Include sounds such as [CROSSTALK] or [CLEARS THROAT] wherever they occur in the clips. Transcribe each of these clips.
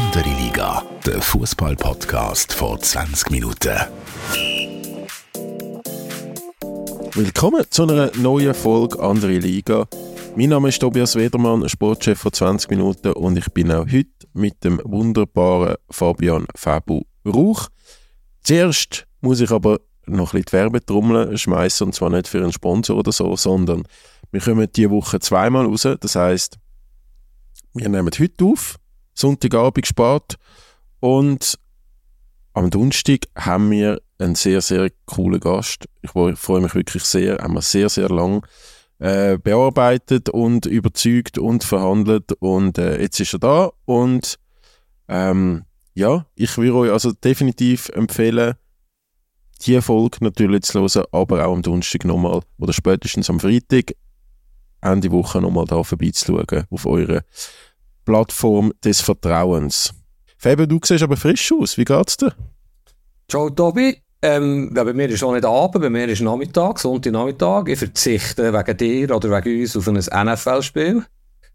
Andere Liga, der Fußball-Podcast vor 20 Minuten. Willkommen zu einer neuen Folge Andere Liga. Mein Name ist Tobias Wedermann, Sportchef von 20 Minuten und ich bin auch heute mit dem wunderbaren Fabian Fabu Rauch. Zuerst muss ich aber noch ein bisschen die Werbetrommel schmeißen und zwar nicht für einen Sponsor oder so, sondern wir kommen diese Woche zweimal raus. Das heißt, wir nehmen heute auf, Sonntagabend spät und am Donnerstag haben wir einen sehr, sehr coolen Gast. Ich freue mich wirklich sehr. Haben wir sehr, sehr lang äh, bearbeitet und überzeugt und verhandelt und äh, jetzt ist er da und ähm, ja, ich würde euch also definitiv empfehlen, die Folge natürlich zu hören, aber auch am Donnerstag nochmal oder spätestens am Freitag Ende Woche nochmal da vorbeizuschauen auf eure Plattform des Vertrauens. Fabian, du siehst aber frisch aus. Wie geht's dir? Ciao, Tobi. Ähm, ja, bei mir ist auch nicht Abend, bei mir ist Nachmittag, Sonntagnachmittag. Ich verzichte wegen dir oder wegen uns auf ein NFL-Spiel.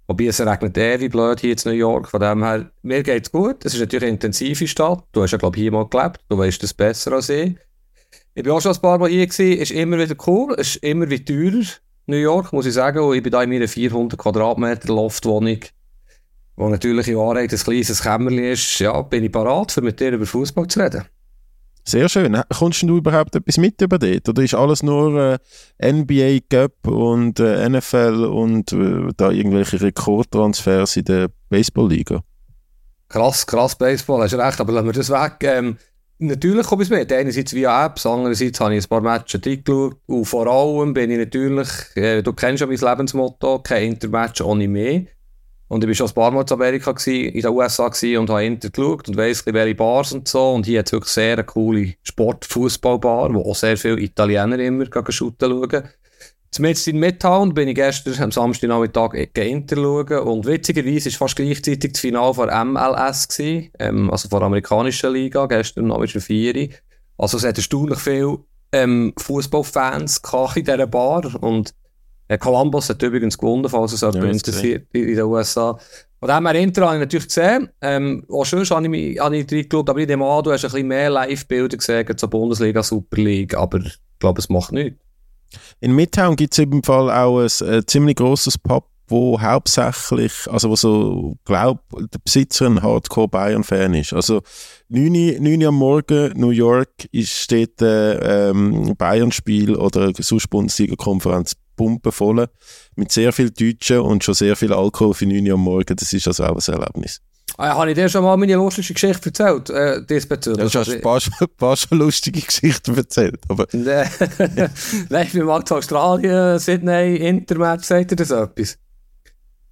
Wobei es regnet eh wie blöd hier in New York. Von dem her, mir geht's gut. Es ist natürlich eine intensive Stadt. Du hast ja, glaube ich, hier mal gelebt. Du weißt das besser als ich. Ich bin auch schon ein paar Mal hier gewesen. Ist immer wieder cool. Ist immer wieder teurer. New York, muss ich sagen. Und ich bin da in meiner 400 Quadratmeter Loftwohnung, wo natürlich in Wahrheit ein kleines Kämmerchen ist. Ja, bin ich parat, für mit dir über Fußball zu reden. Sehr schön. Kommst du überhaupt etwas mit über dort? Oder ist alles nur äh, NBA Cup und äh, NFL und äh, da irgendwelche Rekordtransfers in der Baseballliga? Krass, krass Baseball, hast recht, aber lassen wir das weg. Ähm, natürlich komme ich mit. Einerseits via Apps, andererseits habe ich ein paar Matches geschaut. Und vor allem bin ich natürlich, äh, du kennst ja mein Lebensmotto, kein Intermatch ohne mehr. Und ich war schon ein paar Mal in Amerika, gewesen, in den USA und habe Inter geschaut und weiss, welche Bars und so. Und hier hat es wirklich sehr eine coole Sport-Fußballbar, wo auch sehr viele Italiener immer shooten schauen. Zumindest in Midtown bin ich gestern am Samstagnachmittag Inter schauen und witzigerweise war fast gleichzeitig das Finale von MLS, gewesen, ähm, also von der amerikanischen Liga, gestern Nachmittag 4 Also es hat erstaunlich viele ähm, Fußballfans in dieser Bar und Columbus hat übrigens gewonnen, falls es jemand ja, interessiert in, in den USA. Von dem her Inter habe ich natürlich gesehen. Ähm, auch sonst habe ich, mich, habe ich reingeschaut, aber ich nehme an, du hast ein bisschen mehr Live-Bilder gesehen zur Bundesliga, Super League, aber ich glaube, es macht nichts. In Midtown gibt es im Fall auch ein, ein äh, ziemlich grosses Pub, wo hauptsächlich, also wo so, glaub, der Besitzer ein Hardcore Bayern-Fan ist. Also 9, 9 am Morgen, New York, ist, steht äh, ähm, Bayern-Spiel oder sonst Bundesliga-Konferenz pumpenvoll mit sehr viel Deutschen und schon sehr viel Alkohol für 9 am Morgen. Das ist also auch ein Erlebnis. Ah, habe ich dir schon mal meine lustige Geschichte erzählt, äh, diesbezüglich? Ja, du hast ein paar, ein paar schon lustige Geschichten erzählt, aber... [LAUGHS] Nein, ich bin mal zu Australien, Sydney, Intermatch, sagt ihr das etwas?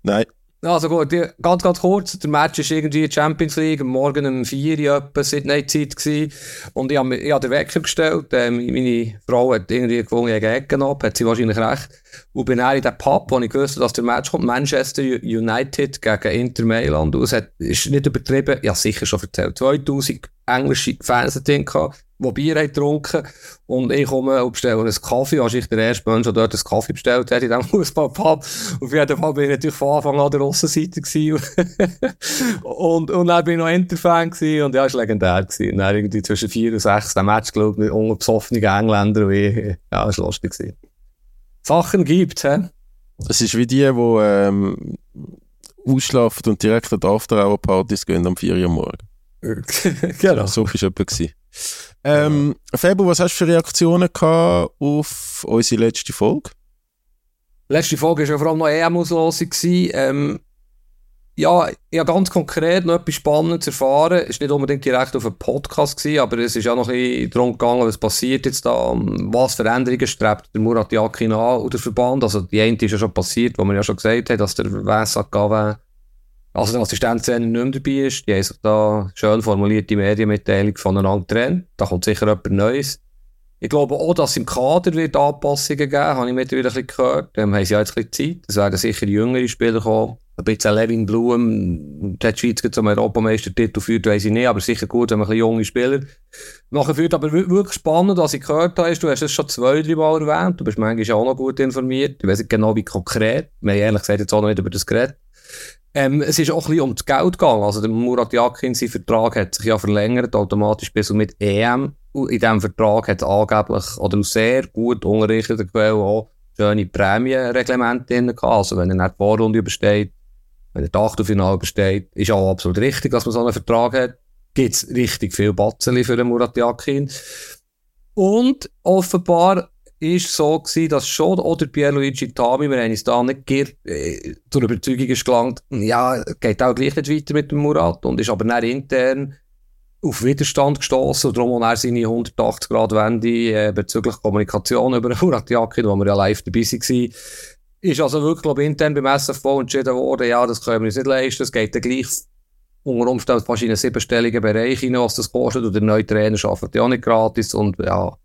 Nein. Also gut, ganz, ganz kurz. Der Match ist irgendwie Champions League, Morgen um 4 Uhr etwa Sydney-Zeit. Und ich habe, ich habe den Wecker gestellt. Äh, meine Frau hat irgendwie gewonnen, ich habe genommen, hat sie wahrscheinlich recht. Und bin dann in den Pub, wo ich gewusst dass der Match kommt, Manchester United gegen Inter Mailand. Und es hat, ist nicht übertrieben, ja sicher schon erzählt, 2000 englische drin gehabt die Bier haben getrunken und ich komme und bestelle einen Kaffee. Als ich der erste Mensch, der dort einen Kaffee bestellt hat in diesem [LAUGHS] Fußballpub. Auf jeden Fall bin ich natürlich von Anfang an der Aussenseite [LAUGHS] und, und dann bin ich noch Interfan und ja, es war legendär gewesen. Und dann irgendwie zwischen vier und sechs den Match geschaut mit unbesoffenen Engländern und ich, ja, es war lustig gewesen. Sachen gibt, hä? Es ist wie die, die ähm, ausschlafen und direkt an die After-Hour-Partys gehen am 4 Uhr morgen. [LAUGHS] genau. So war es etwa. Ähm, Febo, was hast du für Reaktionen gehabt auf unsere letzte Folge? Letzte Folge war ja vor allem noch EM-Auslosung. Ähm, ja, ich habe ganz konkret noch etwas Spannendes erfahren. Es war nicht unbedingt direkt auf einem Podcast, gewesen, aber es ist ja noch ein bisschen darum gegangen, was passiert jetzt da, was Veränderungen strebt der Murat Yakin an oder der Verband. Also die eine ist ja schon passiert, wo man ja schon gesagt hat, dass der Gavin also der Assistenztrainer nicht mehr dabei ist, die haben sich da schön formulierte Medienmitteilung voneinander getrennt. Da kommt sicher etwas Neues. Ich glaube auch, dass im Kader wird Anpassungen geben, habe ich mittlerweile ein bisschen gehört. Dann haben sie ja jetzt ein bisschen Zeit. Es werden sicher jüngere Spieler kommen. Ein bisschen Levin Blum, der die Schweiz zum Europameistertitel führt, weiß ich nicht, aber sicher gut, wenn man ein junge Spieler nachher führt. Aber wirklich spannend, was ich gehört habe, du hast es schon zwei, drei Mal erwähnt, du bist manchmal auch noch gut informiert. Ich weiß nicht genau, wie konkret. Wir haben ehrlich gesagt jetzt auch noch nicht über das geredet. Ähm, es ist auch ein bisschen um das Geld gegangen. Also der Murat Yakin, sein Vertrag hat sich ja verlängert, automatisch bis und mit EM. Und in diesem Vertrag hat es angeblich, oder sehr gut unterrichteten Quellen auch, schöne Prämienreglemente drin gehabt. Also wenn er nicht die Vorrunde übersteht, wenn er das Achtelfinale übersteht, ist auch absolut richtig, dass man so einen Vertrag hat. Gibt es richtig viel Batzeli für den Murat Yakin. Und offenbar ist so gewesen, dass schon oder Pierluigi Tami, wir haben uns da nicht äh, zur Überzeugung ist gelangt, ja, geht auch gleich nicht weiter mit dem Murat und ist aber dann intern auf Widerstand gestoßen. Und darum auch seine 180 Grad Wende äh, bezüglich Kommunikation [LAUGHS] über Murat Yakin, wo wir ja live dabei waren, ist also wirklich, glaube ich, intern beim SFV entschieden worden, ja, das können wir uns nicht leisten, es geht dann gleich unter Umständen fast in einen siebenstelligen Bereich hinein, was das kostet und der neue Trainer arbeitet ja auch nicht gratis und ja,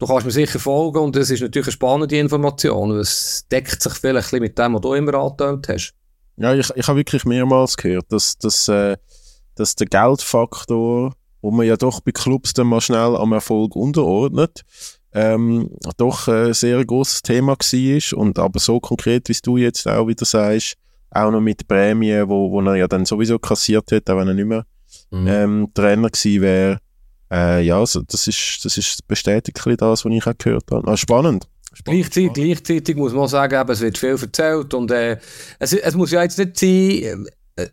Du kannst mir sicher folgen und es ist natürlich eine spannende Information. Es deckt sich vielleicht mit dem, was du immer angetönt hast. Ja, ich, ich habe wirklich mehrmals gehört, dass, dass, äh, dass der Geldfaktor, wo man ja doch bei Clubs dann mal schnell am Erfolg unterordnet, ähm, doch ein sehr großes Thema war und aber so konkret, wie du jetzt auch wieder sagst, auch noch mit Prämien, wo, wo er ja dann sowieso kassiert hätte, auch wenn er nicht mehr mhm. ähm, Trainer gewesen wäre, äh, ja, also das ist, das ist bestätigt das, was ich auch gehört habe. Ah, spannend. spannend. Gleichzeitig, gleichzeitig muss man sagen, eben, es wird viel erzählt und äh, es, es muss ja jetzt nicht sein, äh,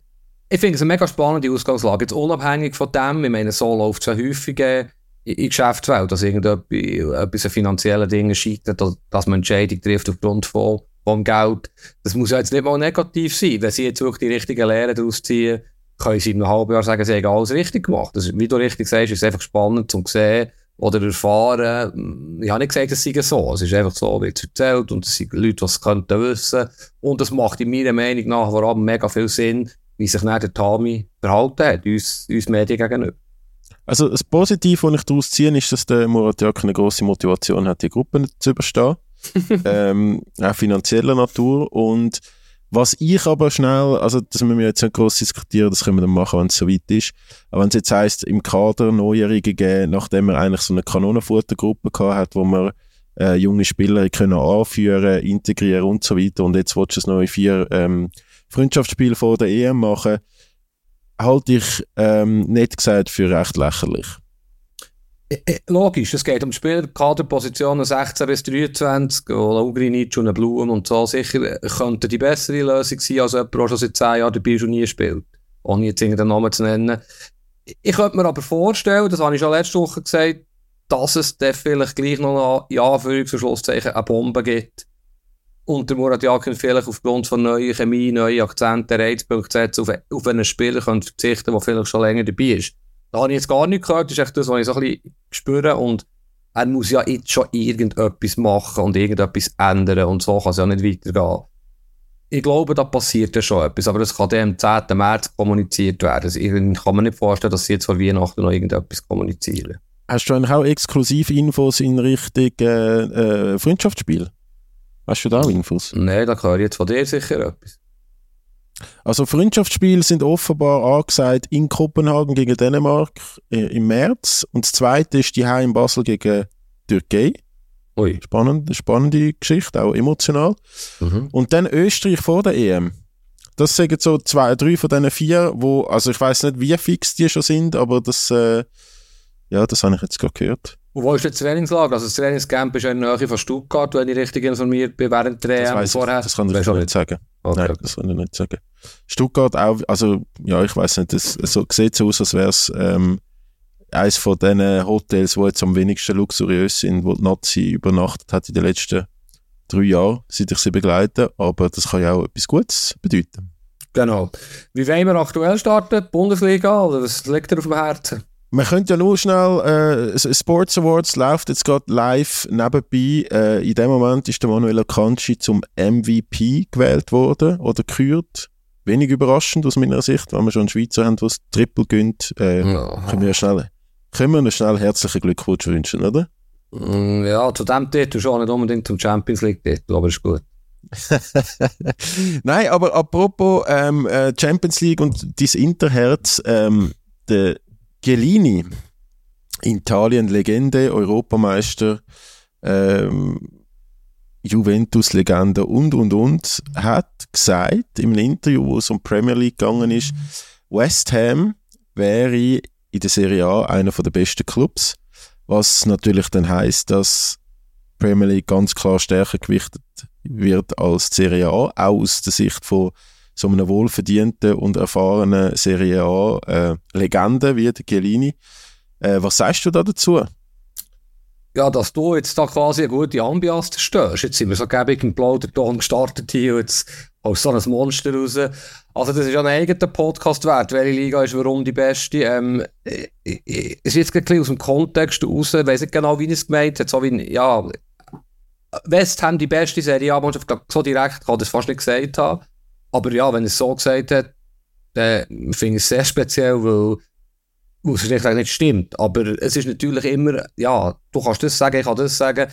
ich finde es eine mega spannende Ausgangslage, jetzt unabhängig von dem, ich meine, so läuft es ja häufig äh, in der Geschäftswelt, dass irgendetwas an finanziellen Dingen scheitert, dass man Entscheidungen trifft aufgrund von, vom Geld. Das muss ja jetzt nicht mal negativ sein, wenn sie jetzt wirklich die richtigen Lehren daraus ziehen, können sie in einem halben Jahr sagen, sie haben alles richtig gemacht. Also, wie du richtig sagst, ist es einfach spannend zu sehen oder erfahren. Ich habe nicht gesagt, es sei so. Es ist einfach so, wie es erzählt und es sind Leute, die es könnten wissen. Und es macht in meiner Meinung nach vor allem mega viel Sinn, wie sich dann der Tami verhalten hat, uns, uns Medien gegenüber. Also das Positive, was ich daraus ziehe, ist, dass der Murat Jaka eine grosse Motivation hat, die Gruppe zu überstehen. [LAUGHS] ähm, auch finanzieller Natur und was ich aber schnell, also das müssen wir jetzt nicht groß diskutieren, das können wir dann machen, wenn es soweit ist. Aber wenn es jetzt heisst, im Kader Neujährige geben, nachdem wir eigentlich so eine Kanonenfuttergruppe gehabt hat, wo wir äh, junge Spieler können anführen, integrieren und so weiter und jetzt willst du das neue vier ähm, Freundschaftsspiel vor der EM machen, halte ich ähm, nicht gesagt für recht lächerlich. Äh, äh, logisch, es geht um Spielerkaderpositionen 16 bis 23, Ugrinic und Blum und so. Sicher könnte die bessere Lösung sein, als jemand, der schon seit 10 Jahren dabei schon nie spielt. Ohne jetzt irgendeinen Namen zu nennen. Ich könnte mir aber vorstellen, das habe ich schon letzte Woche gesagt, dass es dann vielleicht gleich noch in Anführungs- und Schlusszeichen eine Bombe gibt. Und der Murat Yakin vielleicht aufgrund von neuer Chemie, neuen Akzenten, Reizpunkte setzen, auf, auf einen Spieler könnte verzichten, der vielleicht schon länger dabei ist. Da habe ich jetzt gar nicht gehört. Das ist echt das, was ich so ein bisschen spüre. Und er muss ja jetzt schon irgendetwas machen und irgendetwas ändern. Und so kann es ja nicht weitergehen. Ich glaube, da passiert ja schon etwas. Aber das kann dann am 10. März kommuniziert werden. Also ich kann mir nicht vorstellen, dass sie jetzt vor Weihnachten noch irgendetwas kommunizieren. Hast du eigentlich auch exklusiv Infos in Richtung äh, äh, Freundschaftsspiel? Hast du da auch Infos? Nein, da höre ich jetzt von dir sicher etwas. Also Freundschaftsspiele sind offenbar angesagt in Kopenhagen gegen Dänemark äh, im März und das zweite ist die in Basel gegen Türkei. Ui. Spannend, spannende Geschichte, auch emotional. Mhm. Und dann Österreich vor der EM. Das sagen so zwei, drei von diesen vier, wo, also ich weiß nicht, wie fix die schon sind, aber das, äh, ja, das habe ich jetzt gerade gehört. Und wo ist das Trainingslager? Also das Trainingscamp ist in der Nähe von Stuttgart, wenn ich richtig informiert bin, während der EM vorher. Ich, das kann ich nicht, nicht sagen. Okay, Nein, das kann ich nicht sagen. Stuttgart auch, also ja, ich weiß nicht, es so, sieht so aus, als wäre es ähm, eines von diesen Hotels, die jetzt am wenigsten luxuriös sind, wo die Nazi übernachtet hat in den letzten drei Jahren, seit ich sie begleite. Aber das kann ja auch etwas Gutes bedeuten. Genau. Wie wollen wir aktuell starten? Bundesliga oder was liegt dir auf dem Herzen? Man könnte ja nur schnell, äh, Sports Awards läuft jetzt gerade live nebenbei. Äh, in dem Moment ist der Manuel Akanji zum MVP gewählt worden oder gekürt. Wenig überraschend aus meiner Sicht, wenn wir schon einen Schweizer haben, der das Triple gönnt, äh, ja. können wir ja schnell, können wir schnell herzlichen Glückwunsch wünschen, oder? Mm, ja, zu dem Titel schon nicht unbedingt zum Champions League Titel, aber ist gut. [LAUGHS] Nein, aber apropos ähm, äh, Champions League und dein Interherz, ähm, der Chiellini, Italien Legende, Europameister, ähm, Juventus-Legende und, und, und, hat gesagt im Interview, wo es um Premier League gegangen ist, West Ham wäre in der Serie A einer der besten Clubs, was natürlich dann heißt, dass Premier League ganz klar stärker gewichtet wird als die Serie A, auch aus der Sicht von so einem wohlverdienten und erfahrenen Serie A äh, wie der Chiellini. Äh, was sagst du da dazu? Ja, dass du jetzt da quasi eine gute Ambiance zerstörst. Jetzt sind wir so gäbig im Plauderton gestartet hier jetzt aus so ein Monster raus. Also das ist ja ein eigener Podcast wert, welche Liga ist warum die beste. Ähm, es ist jetzt ein bisschen aus dem Kontext raus, ich weiss nicht genau, wie ich es gemeint habe, so wie, ja, West Ham die beste Serie A-Mannschaft, so direkt kann das fast nicht gesagt haben. Aber ja, wenn er es so gesagt hat, dann finde ich es sehr speziell, weil, weil es eigentlich nicht stimmt. Aber es ist natürlich immer, ja, du kannst das sagen, ich kann das sagen.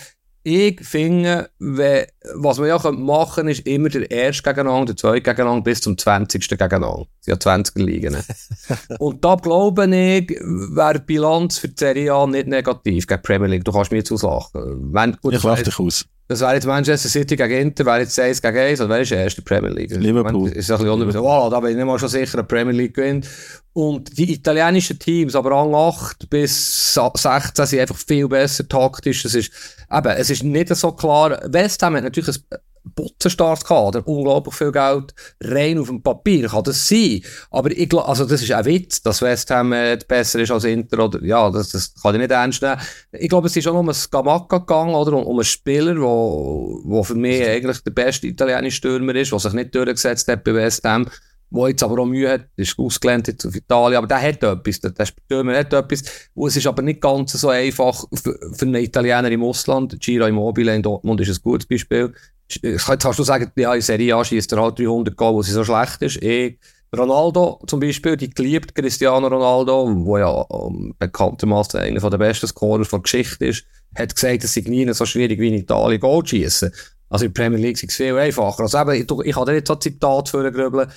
Ich finde, wenn, was man ja machen kann, ist immer der erste gegeneinander, der zweite gegeneinander bis zum 20. gegeneinander. Das sind ja 20er Ligen. [LAUGHS] Und da glaube ich, wäre die Bilanz für die Serie A nicht negativ gegen die Premier League. Du kannst mir jetzt auslachen. Wenn, gut, ich lache dich aus. Das wäre jetzt Manchester City gegen Inter, wäre jetzt 1 gegen 1, oder wäre der erste Premier League? Liverpool. Ist ein bisschen unter, wow, da bin ich nicht mal schon sicher, eine Premier League gewinnt. Und die italienischen Teams, aber Rang 8 bis 16 sind einfach viel besser taktisch. Das ist, eben, es ist nicht so klar. West Ham hat natürlich ein botzenstarkes Kader, unglaublich viel Geld, rein auf dem Papier kann das sein. Aber ich glaube, also das ist ein Witz, dass West Ham äh, besser ist als Inter, oder, ja, das, das kann ich nicht ernst nehmen. Ich glaube, es ist auch um ein Scamacca gegangen, oder, um, um einen Spieler, wo, wo für mich eigentlich der beste italienische Stürmer ist, der sich nicht durchgesetzt hat bei West Ham der jetzt aber auch Mühe hat, ist ausgelernt auf Italien, aber der hat etwas, der, der Stürmer hat etwas, und es ist aber nicht ganz so einfach für, für einen Italiener im Ausland. Giro Immobile in Dortmund ist ein gutes Beispiel. Jetzt kannst du sagen, ja, in Serie A schießt er halt 300 Goal, wo sie so schlecht ist. Ich, Ronaldo zum Beispiel, die geliebt Cristiano Ronaldo, der ja um, ähm, bekanntermaßen einer der besten Scorer der Geschichte ist, hat gesagt, es sei nie so schwierig wie in Italien Goal schießen. Also in der Premier League ist es viel einfacher. Also eben, ich, ich habe da jetzt so ein Zitat für grübeln.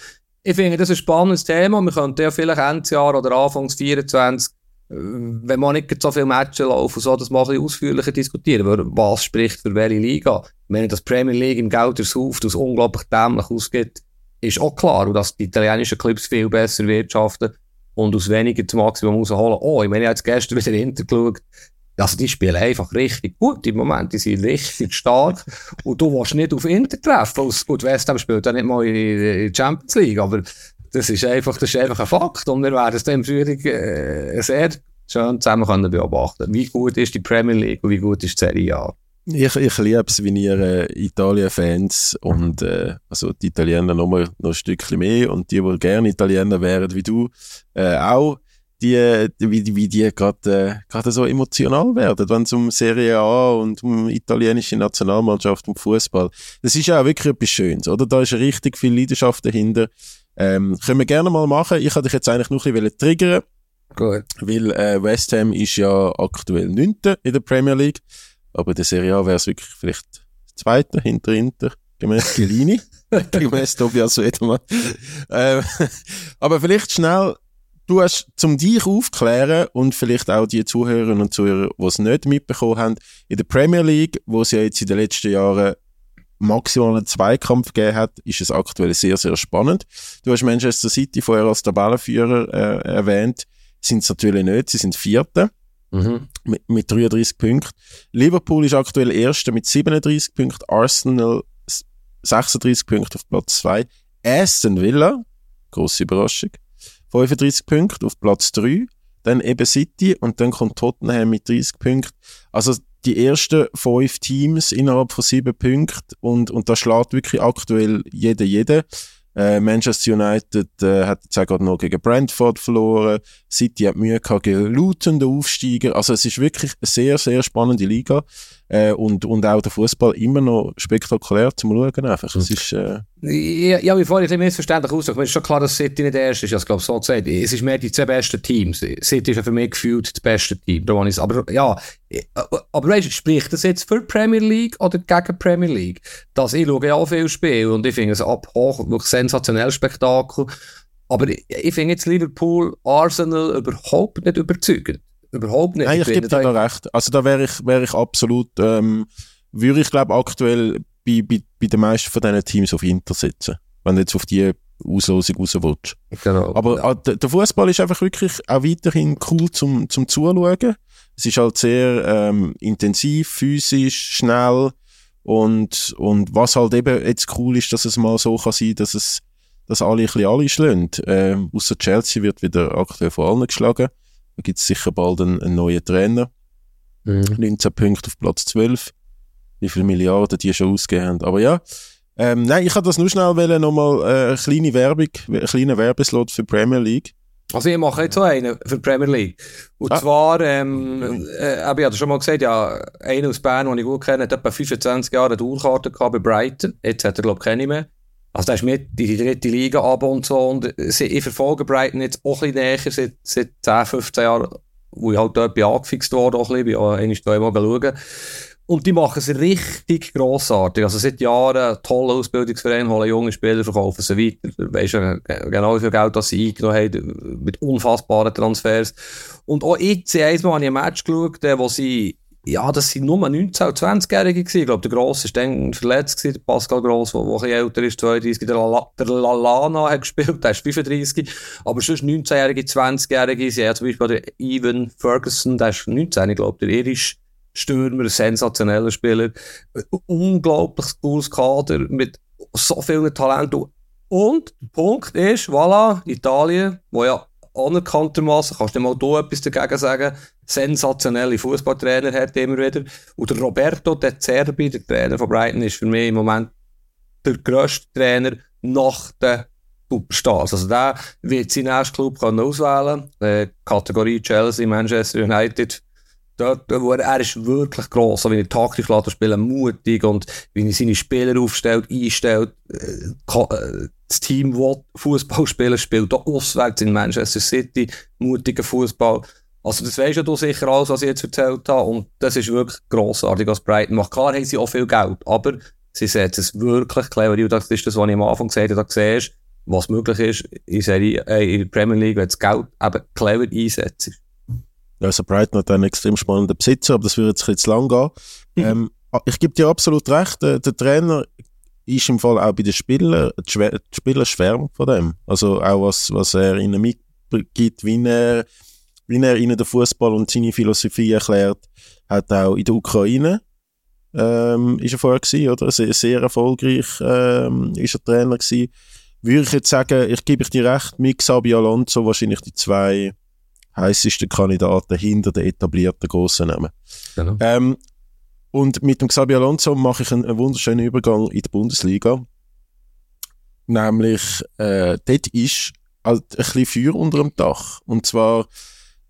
Ich finde, das ist ein spannendes Thema. Wir könnten ja vielleicht Ende Jahr oder Anfangs 24 äh, wenn man nicht so viele Matches laufen, so, das mal ein bisschen ausführlicher diskutieren. Was spricht für welche Liga? Wenn das Premier League im Geld ersauft, das unglaublich dämlich ausgeht, ist auch klar. Und dass die italienischen Clubs viel besser wirtschaften und aus weniger zum Maximum rausholen. Oh, ich meine, ich habe jetzt gestern wieder hintergeschaut. Also, die spielen einfach richtig gut im Moment. Die sind richtig stark. und du willst nicht auf Inter treffen. Gut, West Ham spielt ja nicht mal in der Champions League, aber das ist einfach, das ist einfach ein Fakt. Und wir werden es dann Frühling äh, sehr schön zusammen können beobachten Wie gut ist die Premier League und wie gut ist die Serie A? Ich, ich liebe es, wenn ihr äh, Italien-Fans und äh, also die Italiener noch, mal, noch ein Stückchen mehr und die, die gerne Italiener wären wie du, äh, auch, die, wie, wie die gerade äh, so emotional werden, wenn es um Serie A und um italienische Nationalmannschaft und Fußball. Das ist ja auch wirklich etwas Schönes, oder? Da ist richtig viel Leidenschaft dahinter. Ähm, können wir gerne mal machen. Ich hatte dich jetzt eigentlich noch ein bisschen triggern. Gut. Weil äh, West Ham ist ja aktuell 9. in der Premier League. Aber in der Serie A wäre es wirklich vielleicht Zweiter hinter Inter, gemäß Gelini, [LAUGHS] [LAUGHS] gemäß Tobias Wedermann. ähm, aber vielleicht schnell, du hast zum dich aufklären und vielleicht auch die Zuhörerinnen und Zuhörer, die es nicht mitbekommen haben, in der Premier League, wo es ja jetzt in den letzten Jahren maximal einen Zweikampf gegeben hat, ist es aktuell sehr, sehr spannend. Du hast Manchester City vorher als Tabellenführer äh, erwähnt, sind es natürlich nicht, sie sind Vierte. Mhm. Mit, mit 33 Punkten. Liverpool ist aktuell Erster mit 37 Punkten, Arsenal 36 Punkte auf Platz 2, Aston Villa, grosse Überraschung, 35 Punkte auf Platz 3, dann eben City und dann kommt Tottenham mit 30 Punkten. Also die ersten fünf Teams innerhalb von sieben Punkten und, und da schlägt wirklich aktuell jeder jeder. Äh, Manchester United äh, hat jetzt auch gerade noch gegen Brentford verloren. City hat Mühe gehabt der Aufsteiger. Also es ist wirklich eine sehr, sehr spannende Liga. Äh, und, und auch der Fußball immer noch spektakulär zum Schauen. Einfach. Es ist, äh ja, ja, wie vorhin ein missverständlich ausgedrückt. Es ist schon klar, dass City nicht der erste ist. Ich glaube, so gesagt. Es ist mehr die zwei besten Teams. City ist für mich gefühlt das beste Team. Aber ja, aber weißt spricht das jetzt für Premier League oder gegen Premier League? Dass ich schaue ja auch viel Spiel und ich finde es ab hoch, wirklich sensationelles Spektakel. Aber ich, ich finde jetzt Liverpool, Arsenal überhaupt nicht überzeugend. Überhaupt nicht. Nein, ich, ich gebe dir da recht. Also da wäre ich, wär ich absolut ähm, würde ich glaube aktuell bei, bei, bei den meisten von diesen Teams auf Inter setzen, wenn du jetzt auf die Auslosung raus willst. Genau. Aber ja. äh, der Fußball ist einfach wirklich auch weiterhin cool zum, zum Zuschauen. Es ist halt sehr ähm, intensiv, physisch, schnell und, und was halt eben jetzt cool ist, dass es mal so kann sein, dass es dass alle ein bisschen alle schlagen. Ähm, Außer Chelsea wird wieder aktuell von allen geschlagen. Da gibt es sicher bald einen, einen neuen Trainer. Mhm. 19 Punkte auf Platz 12. Wie viele Milliarden die schon ausgegeben haben. Aber ja, ähm, nein, ich wollte das nur schnell wollen, nochmal äh, eine kleine Werbung, einen kleinen Werbeslot für Premier League. Also ich mache jetzt so einen für die Premier League. Und Ah. zwar, ähm, äh, ich hatte schon mal gesagt, ja, einer aus Bern, den ich gut kenne, hat etwa 25 Jahre eine Dauerkarte gehabt bei Brighton. Jetzt hat er, glaube ich, keine mehr. Also der ist in die dritte Liga ab und so. Und äh, ich verfolge Brighton jetzt auch ein bisschen näher, seit, seit 10, 15 Jahren, wo ich halt dort bin angefixt worden, auch ein bisschen, bin auch einmal da mal schauen. Und die machen es richtig grossartig. Also seit Jahren tolle Ausbildungsverein, holen junge Spieler, verkaufen sie weiter. Weisst du genau wie viel Geld das sie eingenommen haben, mit unfassbaren Transfers. Und auch jetzt, einmal habe ich ein Match geschaut, äh, wo sie, ja, das sind nur 19- und 20-Jährige gewesen. Ich glaube, der Grosse war dann verletzt der Pascal Gross, der, bisschen älter ist, 32. Der, Lala, der Lalana hat gespielt, der ist 35. Aber sonst 19-Jährige, 20-Jährige, sie haben zum Beispiel den Ivan Ferguson, der ist 19, ich glaube, der irisch Stürmer, sensationeller Spieler, unglaublich cooles Kader mit so vielen Talenten. Und der Punkt ist, voilà, Italien, wo ja anerkanntermaßen, kannst du mal du etwas dagegen sagen, sensationelle Fußballtrainer hat immer wieder. Und der Roberto De Zerbi, der Trainer von Brighton, ist für mich im Moment der grösste Trainer nach den Superstars. Also der wird seinen nächsten Club können auswählen äh, Kategorie Chelsea, Manchester United. Dort, wo er, er ist wirklich gross, wie er taktisch lässt, spielen, mutig und wie er seine Spieler aufstellt, einstellt. Äh, äh, das Team, das Fußball spielen, spielt auch auswärts in Manchester City, mutiger Fußball. Also das weisst ja du sicher alles, was ich jetzt erzählt habe und das ist wirklich grossartig, was Brighton macht. Klar haben sie auch viel Geld, aber sie setzen es wirklich clever. Und das ist das, was ich am Anfang gesagt habe, da siehst was möglich ist in, Serie, äh, in der Premier League, wenn das Geld eben clever einsetzt. Also Brighton hat einen extrem spannenden Besitzer, aber das würde jetzt ein bisschen zu lang gehen. [LAUGHS] Ähm, ich gebe dir absolut recht, der, der Trainer ist im Fall auch bei den Spielern, die, Spieler schwärmen von dem. Also auch was, was er ihnen mitgibt, wie er, wie er ihnen den Fußball und seine Philosophie erklärt, hat auch in der Ukraine ähm, ist er vorher gewesen, oder? Sehr, sehr erfolgreich ähm, ist er Trainer gewesen. Würde ich jetzt sagen, ich gebe ich dir recht, mit Xabi Alonso wahrscheinlich die zwei heißesten Kandidaten hinter den etablierten grossen Namen. Genau. Ähm, und mit dem Xabi Alonso mache ich einen, einen wunderschönen Übergang in die Bundesliga. Nämlich, äh, dort ist halt ein bisschen Feuer unter dem Dach. Und zwar,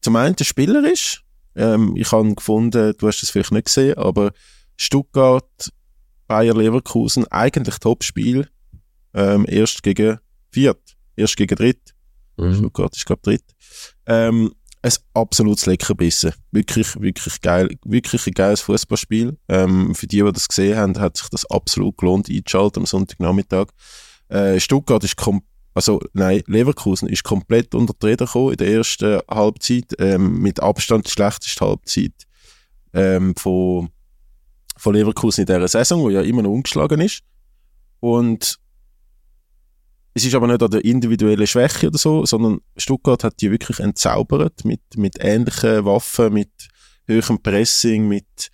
zum einen der Spieler ist, ähm, ich habe gefunden, du hast es vielleicht nicht gesehen, aber Stuttgart, Bayer Leverkusen, eigentlich Topspiel, ähm, erst gegen Viert, erst gegen Dritt. Mhm. Stuttgart ist, glaube ich, dritt. Ähm, ein absolutes Leckerbissen. Wirklich, wirklich geil, wirklich ein geiles Fußballspiel. Ähm, für die, die das gesehen haben, hat sich das absolut gelohnt, einzuschalten am Sonntagnachmittag. Äh, Stuttgart ist kom also nein, Leverkusen ist komplett unter die Räder gekommen in der ersten Halbzeit, ähm, mit Abstand die schlechteste Halbzeit ähm, von, von Leverkusen in dieser Saison, wo ja immer noch ungeschlagen ist. Und es ist aber nicht an der individuellen Schwäche oder so, sondern Stuttgart hat die wirklich entzaubert mit, mit ähnlichen Waffen, mit höherem Pressing, mit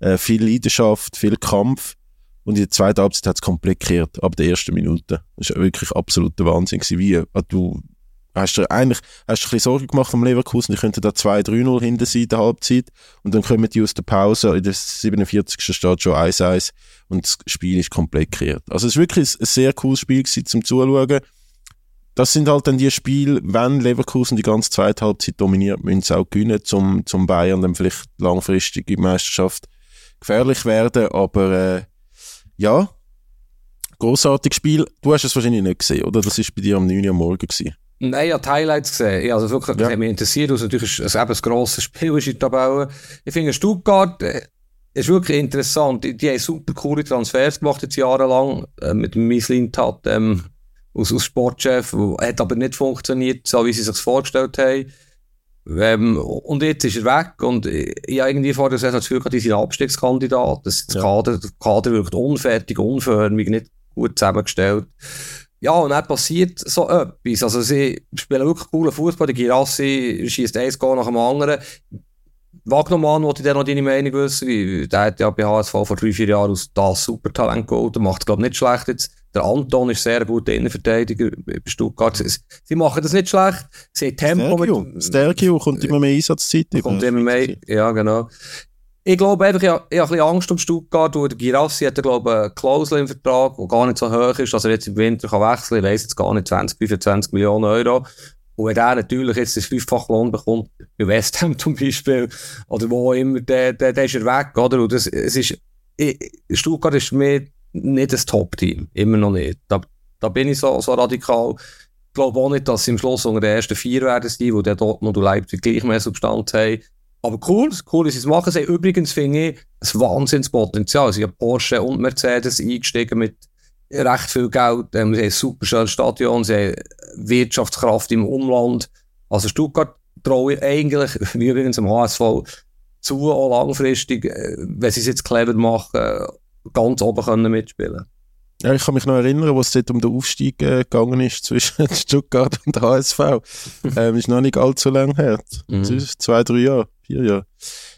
äh, viel Leidenschaft, viel Kampf. Und in der zweiten Halbzeit hat es komplett gekehrt, ab der ersten Minute. Das war wirklich absoluter Wahnsinn. Gewesen. Wie, äh, du hast dir eigentlich hast dir ein bisschen Sorgen gemacht vom Leverkusen, die könnten da 2-3-0 hinten sein in der Halbzeit und dann kommen die aus der Pause, in der 47. steht schon 1-1 und das Spiel ist komplett gekehrt. Also es war wirklich ein sehr cooles Spiel gewesen, zum Zuschauen. Das sind halt dann die Spiele, wenn Leverkusen die ganze zweite Halbzeit dominiert, müssen sie auch gewinnen, zum, zum Bayern dann vielleicht langfristig in Meisterschaft gefährlich werden, aber äh, ja, großartiges Spiel. Du hast es wahrscheinlich nicht gesehen, oder? Das war bei dir am 9 Uhr am Morgen. Gewesen. Nein, ich habe die Highlights gesehen. Ich also wirklich, Ja. das hat mich interessiert, weil es natürlich ein, ein, ein grosses Spiel ist in der Tabelle. Ich finde, Stuttgart äh, ist wirklich interessant. Die, die haben super coole Transfers gemacht jetzt jahrelang, äh, mit dem Mieslin Tat, ähm, aus, aus Sportchef, hat aber nicht funktioniert, so wie sie sich vorgestellt haben. Ähm, und jetzt ist er weg und ich habe irgendwie vor der Saison das Gefühl, die sind Abstiegskandidat. Das, das ja. Kader, das Kader wirkt unfertig, unförmig, nicht gut zusammengestellt. Ja, und dann passiert so etwas. Also, sie spielen wirklich coolen Fußball. Der Girassi schießt eins Goal nach dem anderen. Wagnermann, wollte ich dir noch deine Meinung wissen. Der hat ja bei HSV vor drei, vier Jahren aus das Supertalent geholt. Der macht es, glaube ich, nicht schlecht jetzt. Der Anton ist sehr guter Innenverteidiger bei Stuttgart. Sie, sie, machen das nicht schlecht. Sie haben Tempo Stergio. mit... Stergio kommt immer mehr Einsatzzeit. Kommt immer mehr, ja genau. Ich glaube einfach, ich habe, ein Angst um Stuttgart, weil der Girassi hat, glaube ich, eine Klausel im Vertrag, die gar nicht so hoch ist, dass er jetzt im Winter kann wechseln kann. Ich weiss jetzt gar nicht, 20, 25 Millionen Euro. Und wenn der natürlich jetzt das fünffach Lohn bekommt, bei West Ham [LAUGHS] zum Beispiel, oder wo immer, der, der, der ist er weg, oder? Und das, es ist, ich, Stuttgart ist mich nicht das Top-Team. Immer noch nicht. Da, da bin ich so, so radikal. Ich glaube auch nicht, dass sie im Schluss unter den ersten vier werden sein, wo der Dortmund und Leipzig gleich mehr Substanz haben. Aber cool, cool, dass sie es machen. Sie übrigens, finde ich, ein Wahnsinnspotenzial. Sie haben Porsche und Mercedes eingestiegen mit recht viel Geld. Ähm, sie haben ein super schönes Stadion, sie haben Wirtschaftskraft im Umland. Also Stuttgart traue ich eigentlich, [LAUGHS] wie übrigens am HSV, zu, auch langfristig, äh, wenn sie es jetzt clever machen, ganz oben können mitspielen ja, ich kann mich noch erinnern, wo es dort um den Aufstieg äh, gegangen ist zwischen [LAUGHS] Stuttgart und HSV. ähm, ist noch nicht allzu lang her. Mhm. Zwei, drei Jahre, vier Jahre.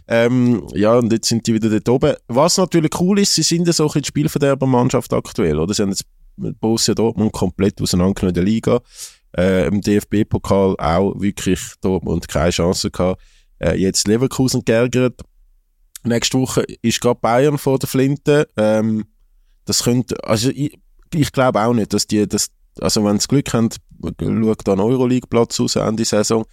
Ähm, ja, und jetzt sind die wieder dort oben. Was natürlich cool ist, sie sind so ein Spielverderber-Mannschaft aktuell, oder? Sie haben jetzt Borussia Dortmund komplett auseinandergenommen in der Liga. Äh, Im DFB-Pokal auch wirklich Dortmund keine Chance gehabt. Äh, jetzt Leverkusen geärgert. Nächste Woche ist gerade Bayern vor der Flinte. Ähm, das könnte, also ich, ich glaube auch nicht, dass die, das, also wenn sie Glück haben, schaut dann Euroleague-Platz aus Ende Saison.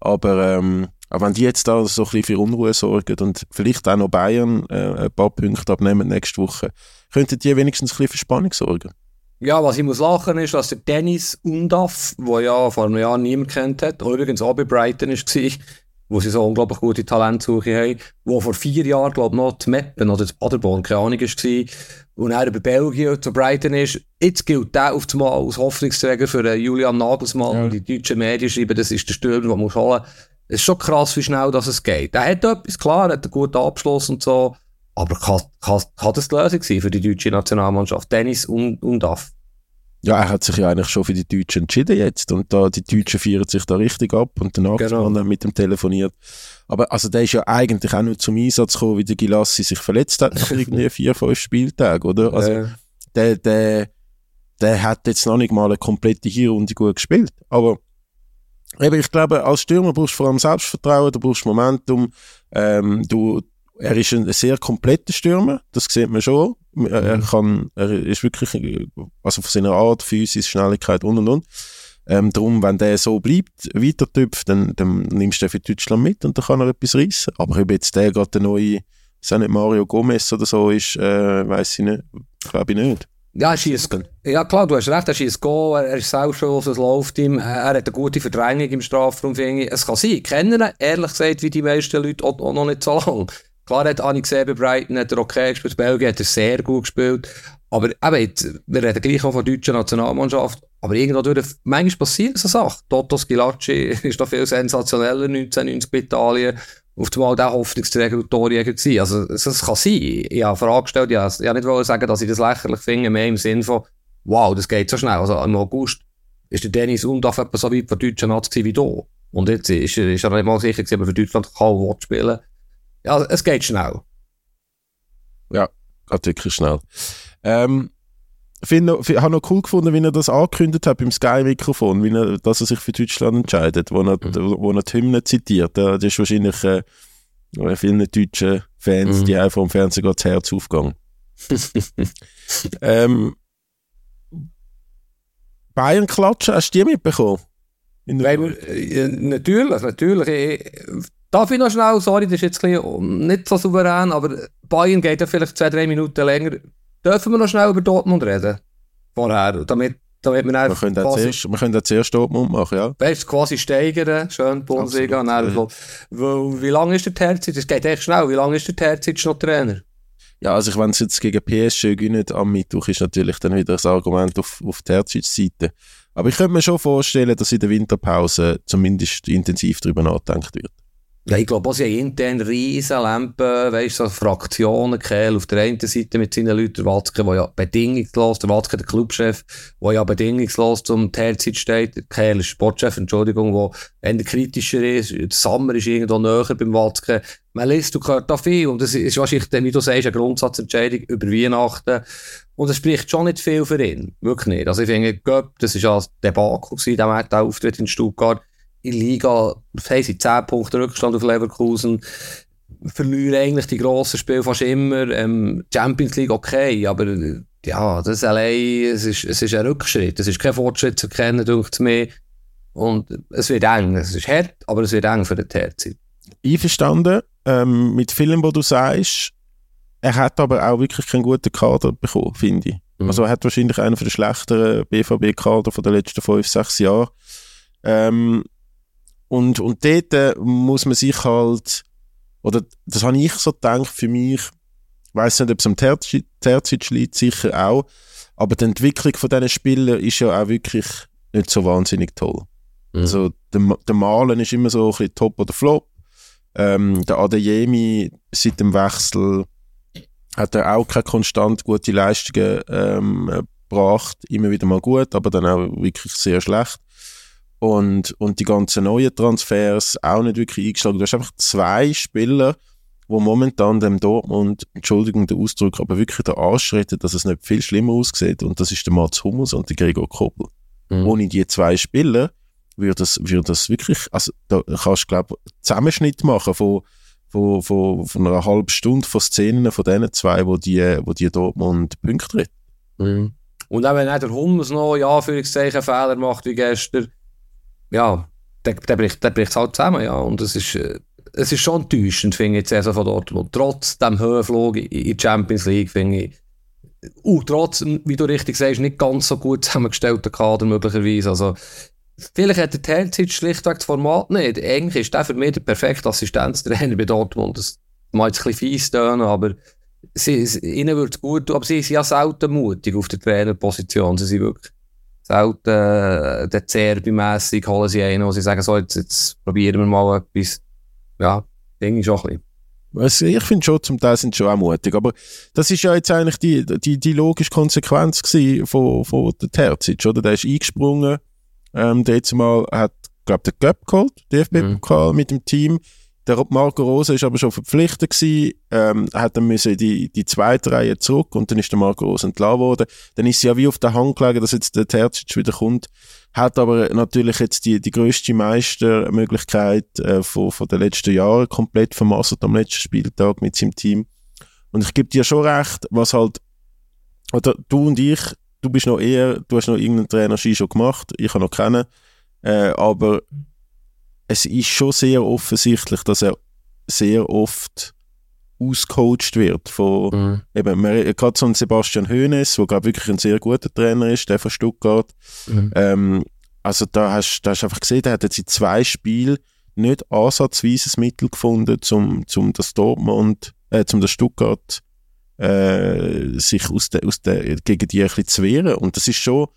Aber ähm, aber wenn die jetzt da so ein bisschen für Unruhe sorgen und vielleicht auch noch Bayern äh, ein paar Punkte abnehmen nächste Woche, könnten die wenigstens ein bisschen für Spannung sorgen. Ja, was ich muss lachen ist, dass der Dennis Undaf, der ja vor einem Jahr niemand kennt hat, übrigens auch bei Brighton war, wo sie so unglaublich gute Talentsuche haben, wo vor vier Jahren, glaube ich, noch die Meppen oder das Paderborn, keine Ahnung, war, und er bei Belgien zu Brighton ist. Jetzt gilt der auf einmal als Hoffnungsträger für Julian Nagelsmann. Ja. Die deutschen Medien schreiben, das ist der Stürmer, den man holen muss. Es ist schon krass, wie schnell das es geht. Er hat etwas, klar, hat einen guten Abschluss und so. Aber kann, kann, kann das die Lösung sein für die deutsche Nationalmannschaft? Dennis und, und Duff. Ja, er hat sich ja eigentlich schon für die Deutschen entschieden jetzt. Und da, die Deutschen feiern sich da richtig ab und danach genau. hat mit dem telefoniert. Aber also der ist ja eigentlich auch nur zum Einsatz gekommen, wie der Gilassi sich verletzt hat nach [LAUGHS] irgendwie vier, fünf Spieltagen, oder? Also äh. der, der, der hat jetzt noch nicht mal eine komplette Hinrunde gut gespielt. Aber eben, ich glaube, als Stürmer brauchst du vor allem Selbstvertrauen, du brauchst Momentum, ähm, du, er ist ein sehr kompletter Stürmer, das sieht man schon. Er, mhm. kann, er ist wirklich, also von seiner Art, Physis, Schnelligkeit und und und. Ähm, darum, wenn der so bleibt, weiter tüpft, dann, dann nimmst du den für Deutschland mit und dann kann er etwas reissen. Aber ob jetzt der gerade der neue, ist nicht Mario Gomez oder so ist, äh, weiß ich nicht, glaube ich nicht. Ja, er schießt. Ja, klar, du hast recht, er schießt Goal, er ist selbstständig, es läuft ihm, er hat eine gute Verdrängung im Strafraum, finde ich. Es kann sein, ich kenne ihn, ehrlich gesagt, wie die meisten Leute auch, auch noch nicht so lange. Klar hat Anni gesehen bei Brighton, hat er okay gespielt, Belgien hat er sehr gut gespielt. Aber eben, jetzt, wir reden gleich noch von der deutschen Nationalmannschaft, aber irgendwo durch, manchmal passiert so Sachen. Toto Skilacci [LAUGHS] ist noch viel sensationeller 1990 bei Italien auf einmal der Hoffnungsträger und Torjäger gewesen. Also, das kann sein. Ich habe Frage gestellt, ich wollte nicht sagen, dass ich das lächerlich finde, mehr im Sinn von, wow, das geht so schnell. Also, im August ist der Dennis Undorf etwa so weit von deutschen Nazi wie hier. Und jetzt ist, ist er nicht mal sicher ob er für Deutschland kann spielen Ja, es geht schnell. Ja, geht wirklich schnell. Ähm, finde, ich habe noch cool gefunden, wie er das angekündigt hat beim Sky-Mikrofon, wie er, dass er sich für Deutschland entscheidet, wo er, mhm. wo er die Hymne zitiert. Das ist wahrscheinlich äh, vielen deutschen Fans, mhm. die einfach im Fernsehen das Herz aufgegangen. [LAUGHS] ähm, Bayern klatschen, hast du die mitbekommen? Weil, äh, natürlich, natürlich. Ich, darf ich noch schnell, sorry, das ist jetzt nicht so souverän, aber Bayern geht ja vielleicht zwei, drei Minuten länger Dürfen wir noch schnell über Dortmund reden? Vorher, damit, damit wir, wir können quasi... Zuerst, wir können zuerst Dortmund machen, ja. Weißt quasi steigern, schön Bundesliga. Absolut, ja. Wie lange ist der Terzeit? Es geht echt schnell. Wie lange ist der Terzeit noch Trainer? Ja, also wenn es jetzt gegen PSG gewinnt am Mittwoch, ist natürlich dann wieder das Argument auf, auf Terzits Seite. Aber ich könnte mir schon vorstellen, dass in der Winterpause zumindest intensiv darüber nachdenkt wird. Ja, ich glaube, sie haben intern riesen Lampen, weißt so Fraktionen, Kehl auf der einen Seite mit seinen Leuten, der Watzke, der ja bedingungslos, der Watzke, der Clubchef, der ja bedingungslos zum Teilzeit steht, der Kehl ist Sportchef, Entschuldigung, der eher kritischer ist, der Sommer ist irgendwo näher beim Watzke. Man liest, du hört da viel und das ist wahrscheinlich, wie du sagst, eine Grundsatzentscheidung über Weihnachten. Und es spricht schon nicht viel für ihn, wirklich nicht. Also ich finde, Göpp, das ist ja ein Debakel gewesen, der Auftritt in Stuttgart, in Liga, haben sie 10 Punkte Rückstand auf Leverkusen, verlieren eigentlich die grossen Spiele fast immer, ähm, Champions League okay, aber ja, das allein, es ist, es ist ein Rückschritt, es ist kein Fortschritt zu erkennen, denkt mir. Und es wird eng, es ist hart, aber es wird eng für die Terzeit. Einverstanden ähm, mit vielem, was du sagst. Er hat aber auch wirklich keinen guten Kader bekommen, finde ich. Mhm. Also er hat wahrscheinlich einen der schlechteren BVB-Kader der letzten fünf, sechs Jahre. Ähm, und, und dort äh, muss man sich halt, oder das habe ich so gedacht für mich, ich weiss nicht, ob es am Terzit liegt, sicher auch, aber die Entwicklung von diesen Spielern ist ja auch wirklich nicht so wahnsinnig toll. Mhm. Also der, der Malen ist immer so ein bisschen top oder flop. Ähm, der Adeyemi seit dem Wechsel hat er auch keine konstant gute Leistungen ähm, gebracht. Immer wieder mal gut, aber dann auch wirklich sehr schlecht und, und die ganzen neuen Transfers auch nicht wirklich eingeschlagen. Du hast einfach zwei Spieler, wo momentan dem Dortmund, Entschuldigung der Ausdruck, aber wirklich der Arsch dass es nicht viel schlimmer aussieht. Und das ist der Mats Hummels und der Gregor Koppel. Mhm. Ohne die zwei Spieler würde das, würde das wirklich, also da kannst du, glaube ich, Zusammenschnitt machen von, von, von, von einer halben Stunde von Szenen von diesen zwei, wo die, wo die Dortmund Punkte retten. Mhm. Und auch wenn der Hummels noch, ja, Anführungszeichen, Fehler macht wie gestern, ja, der, der bricht, der bricht halt zusammen, ja. Und es ist, äh, es ist schon enttäuschend, finde ich, jetzt von Dortmund. Trotz dem Höhenflug in die Champions League, finde ich. Und trotz, wie du richtig sagst, nicht ganz so gut zusammengestellter Kader möglicherweise. Also, vielleicht hat der Teilzeit schlichtweg das Format nicht. Eigentlich ist der für mich der perfekte Assistenztrainer bei Dortmund. Das mag jetzt ein bisschen fies tönen, aber sie, ihnen würde es gut tun. Aber sie sind ja selten mutig auf der Trainerposition. Sie sind wirklich selten äh, der Zerbi-mässig holen sie einen, wo sie sagen, so, jetzt, jetzt probieren wir mal etwas. Ja, denke ich schon ein bisschen. Also ich finde schon, zum Teil sind schon auch mutig, aber das ist ja jetzt eigentlich die, die, die logische Konsequenz von, von der Terzic, oder? Der ist eingesprungen, ähm, der jetzt mal hat, glaube der Göpp geholt, DFB-Pokal mhm. mit dem Team, der Marco Rose ist aber schon verpflichtet gewesen, ähm, hat dann müssen die, die zweite Reihe zurück und dann ist der Marco Rose entlassen worden. Dann ist sie ja wie auf der Hand gelegen, dass jetzt der Terzic wieder kommt. Hat aber natürlich jetzt die, die grösste Meistermöglichkeit äh, von, von den letzten Jahren komplett vermasselt am letzten Spieltag mit seinem Team. Und ich gebe dir schon recht, was halt, oder du und ich, du bist noch eher, du hast noch irgendeinen Trainer schon gemacht, ich habe noch keinen, äh, aber es ist schon sehr offensichtlich, dass er sehr oft ausgecoacht wird von mhm. eben gerade so ein Sebastian Hoeneß, der glaube wirklich ein sehr guter Trainer ist, der von Stuttgart. Mhm. Ähm, also da hast du einfach gesehen, er hat jetzt in zwei Spielen nicht ansatzweise ein Mittel gefunden, um zum das Dortmund, äh, zum das Stuttgart äh, sich aus der, aus der, gegen die ein bisschen zu wehren. Und das ist schon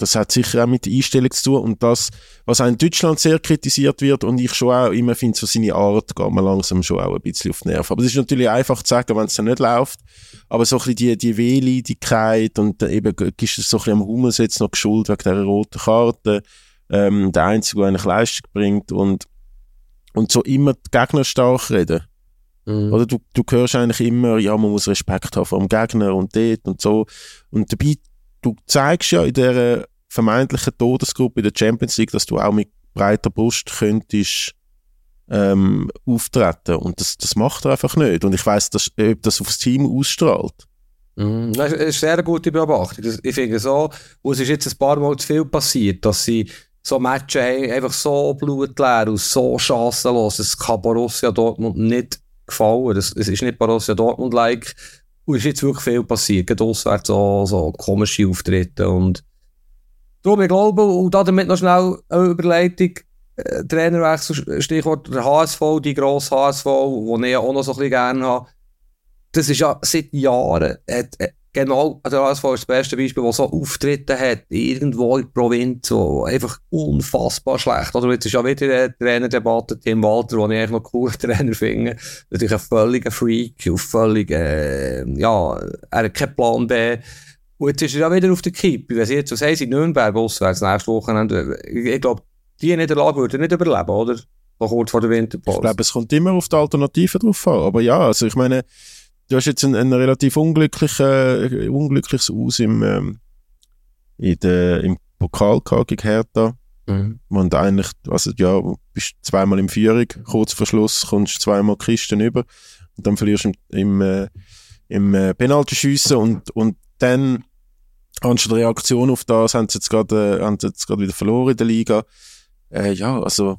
das hat sicher auch mit der Einstellung zu tun. Und das, was auch in Deutschland sehr kritisiert wird und ich schon auch immer finde, so seine Art geht man langsam schon auch ein bisschen auf die Nerven. Aber es ist natürlich einfach zu sagen, wenn es dann nicht läuft. Aber so ein bisschen die, die Wehleidigkeit und eben ist es so ein bisschen am Hummels jetzt noch geschuld wegen dieser roten Karte. Ähm, der Einzige, der eigentlich Leistung bringt und, und so immer die Gegner stark reden. Mhm. Oder du, du hörst eigentlich immer, ja, man muss Respekt haben vor dem Gegner und dort und so. Und dabei du zeigst ja in dieser vermeintlichen Todesgruppe in der Champions League, dass du auch mit breiter Brust könntest ähm, auftreten und das, das macht er einfach nicht und ich weiß, ob das aufs Team ausstrahlt. Mm, das ist eine sehr gute Beobachtung. Ich finde so, es ist jetzt ein paar Mal zu viel passiert, dass sie so Matches haben, einfach so blutleer und so chancenlos. Es kann Borussia Dortmund nicht gefallen. Es ist nicht Borussia Dortmund-like. Und es ist jetzt wirklich viel passiert. Gerade auswärts so, so komische Auftritte. Und darum, ich glaube, und damit noch schnell eine Überleitung, äh, Trainerwechsel, Stichwort der HSV, die grosse HSV, die ich auch noch so ein bisschen gerne habe. Das ist ja seit Jahren, hat, genau, der HSV ist das beste Beispiel, der so Auftritte hat, irgendwo in der Provinz, so einfach unfassbar schlecht. Oder jetzt ist ja wieder eine Trainerdebatte, Tim Walter, den ich eigentlich noch cooler [LAUGHS] Trainer finde. Natürlich ein völliger Freak, auf völlig, äh, ja, er hat keinen Plan B. Und jetzt ist er ja wieder auf der Kippe. Wenn sie jetzt, was sie in Nürnberg auswärts nächste Woche, ich, ich glaube, die in der Lage würden nicht überleben, oder? So kurz vor der Winterpause. Ich glaube, es kommt immer auf die Alternative drauf an. Aber ja, also ich meine, du hast jetzt ein, ein relativ unglückliche, unglückliches Aus im, ähm, in der, im Pokal gegen Hertha. Mhm. Und eigentlich, also ja, bist zweimal im Führung, kurz vor Schluss kommst zweimal Kisten über und dann verlierst du im, im, äh, im äh, Penaltyschiessen und, und dann anstatt Reaktion auf das haben sie jetzt gerade, äh, haben sie jetzt gerade wieder verloren in der Liga. Äh, ja, also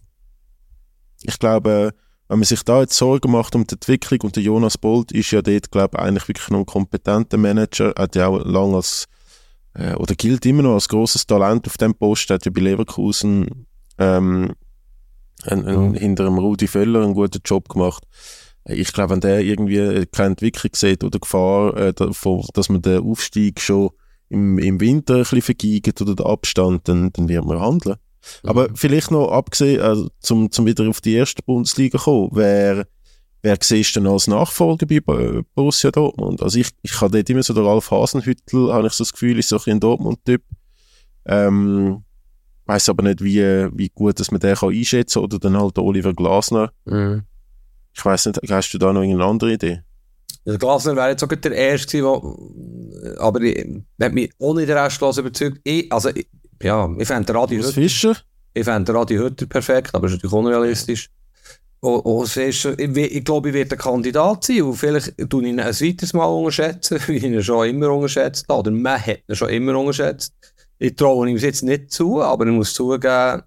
ich glaube, wenn man sich da jetzt Sorgen macht um die Entwicklung und der Jonas Bolt ist ja dort, glaube ich, eigentlich wirklich noch ein kompetenter Manager, hat ja auch lange als, äh, oder gilt immer noch als großes Talent auf dem Post, hat ja bei Leverkusen ähm, ein, ein, mhm. hinter dem Rudi Völler einen guten Job gemacht. Ich glaube, wenn der irgendwie keine Entwicklung sieht oder Gefahr, äh, dass man den Aufstieg schon im, im Winter ein bisschen vergeigt oder den Abstand, dann, dann wird man handeln. Aber mhm. vielleicht noch abgesehen, also zum, zum wieder auf die erste Bundesliga kommen, wer, wer siehst du denn als Nachfolger bei Borussia Dortmund? Also ich, ich habe dort immer so der Ralf Hasenhüttel, habe ich so das Gefühl, ist so ein, ein Dortmund-Typ. Ähm, weiß aber nicht, wie, wie gut dass man den kann einschätzen kann, oder dann halt Oliver Glasner. Mhm. Ich weiß nicht, hast du da noch eine andere Idee? Der Glasner wäre jetzt auch der Erste gewesen, aber ich, hat mich auch nicht der Rest überzeugt. Ich, also, ich, ja, ich fände Radio Hütter. Fischer? Ich fände Radio Hütter perfekt, aber das ist natürlich unrealistisch. Und, und ist, ich, ich glaube, ich werde ein Kandidat sein und vielleicht ich ihn ein weiteres Mal unterschätzen, [LAUGHS] wie ich ihn schon immer unterschätzt habe. Oder man hat ihn schon immer unterschätzt. Ich traue ihm jetzt nicht zu, aber ich muss zugeben,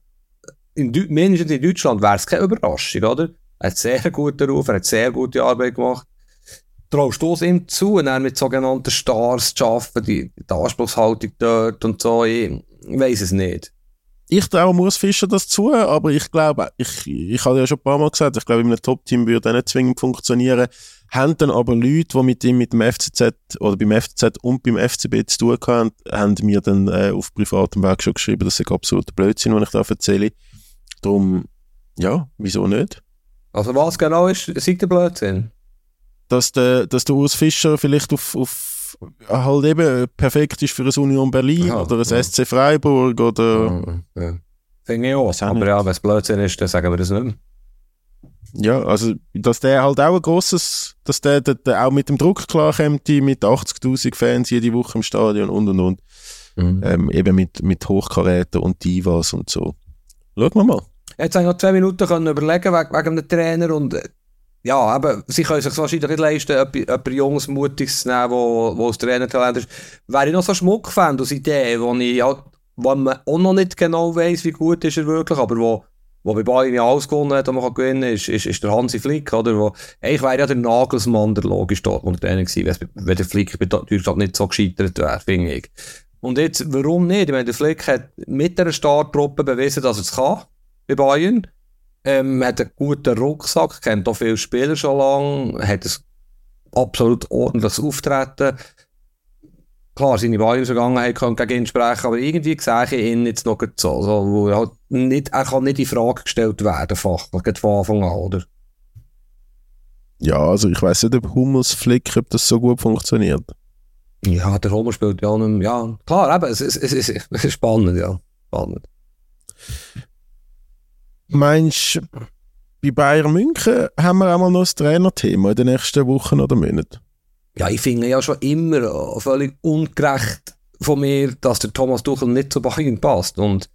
in mindestens in Deutschland wäre es keine Überraschung, oder? Er hat sehr guten Ruf, er hat sehr gute Arbeit gemacht. Traust du es ihm zu, und mit sogenannten Stars zu arbeiten, die, die Anspruchshaltung dort und so? Ich weiß es nicht. Ich traue Urs Fischer das zu, aber ich glaube, ich, ich habe ja schon ein paar Mal gesagt, ich glaube, in einem Top-Team würde er nicht zwingend funktionieren. Haben dann aber Leute, die mit ihm mit dem FCZ oder beim FCZ und beim FCB zu tun haben, haben mir dann äh, auf privatem Weg schon geschrieben, das ist absoluter Blödsinn, was ich da erzähle. Darum, ja, wieso nicht? Also was genau ist, ist der Blödsinn? Dass der, dass der Urs Fischer vielleicht auf, auf halt eben perfekt ist für eine Union Berlin ja, oder ein ja. SC Freiburg oder... Ja, ja. Finde ich auch. Aber ja, wenn es Blödsinn ist, dann sagen wir das nicht mehr. Ja, also, dass der halt auch ein grosses, dass der, der, der auch mit dem Druck klarkommt, mit 80.000 Fans jede Woche im Stadion und und und. Mhm. Ähm, eben mit, mit Hochkaräten und Divas und so. Schauen wir mal. Jetzt habe ich noch zwei Minuten können überlegen wegen, wegen dem Trainer und äh, ja, aber sie können sich wahrscheinlich nicht leisten, jemand Jungs, Mutiges zu nehmen, wo, wo aus Trainertalent ist. Wäre ich noch so Schmuckfan aus Ideen, wo ich, ja, wo man auch noch nicht genau weiss, wie gut ist er wirklich, aber wo, wo bei Bayern ja alles gewonnen hat, und man gewinnen kann, ist, ist, ist der Hansi Flick, oder? Wo, ich wäre ja der Nagelsmann, der logisch dort unter Trainer gewesen, wenn der Flick bei nicht so gescheitert wäre, finde ich. Und jetzt, warum nicht? Ich meine, der Flick hat mit der Starttruppe bewiesen, dass er es kann, bei Bayern. Ähm, hat einen guten Rucksack, kennt auch viele Spieler schon lange, hat ein absolut ordentliches Auftreten. Klar, seine Bayern-Vergangenheit kann gegen ihn sprechen, aber irgendwie sehe ich ihn jetzt noch so, so wo er, halt nicht, er kann nicht in Frage gestellt werden, fachlich, von Anfang an, oder? Ja, also ich weiß nicht, ob Hummels Flick, ob das so gut funktioniert. Ja, der Hummel spielt ja nicht mehr, ja, klar, eben, es, es, es, es ist spannend, ja, spannend. Meinst bei Bayern München haben wir auch mal noch ein Trainerthema in den nächsten Wochen oder Monaten? Ja, ich finde ja schon immer völlig ungerecht von mir, dass der Thomas Tuchel nicht zu Bayern passt. Und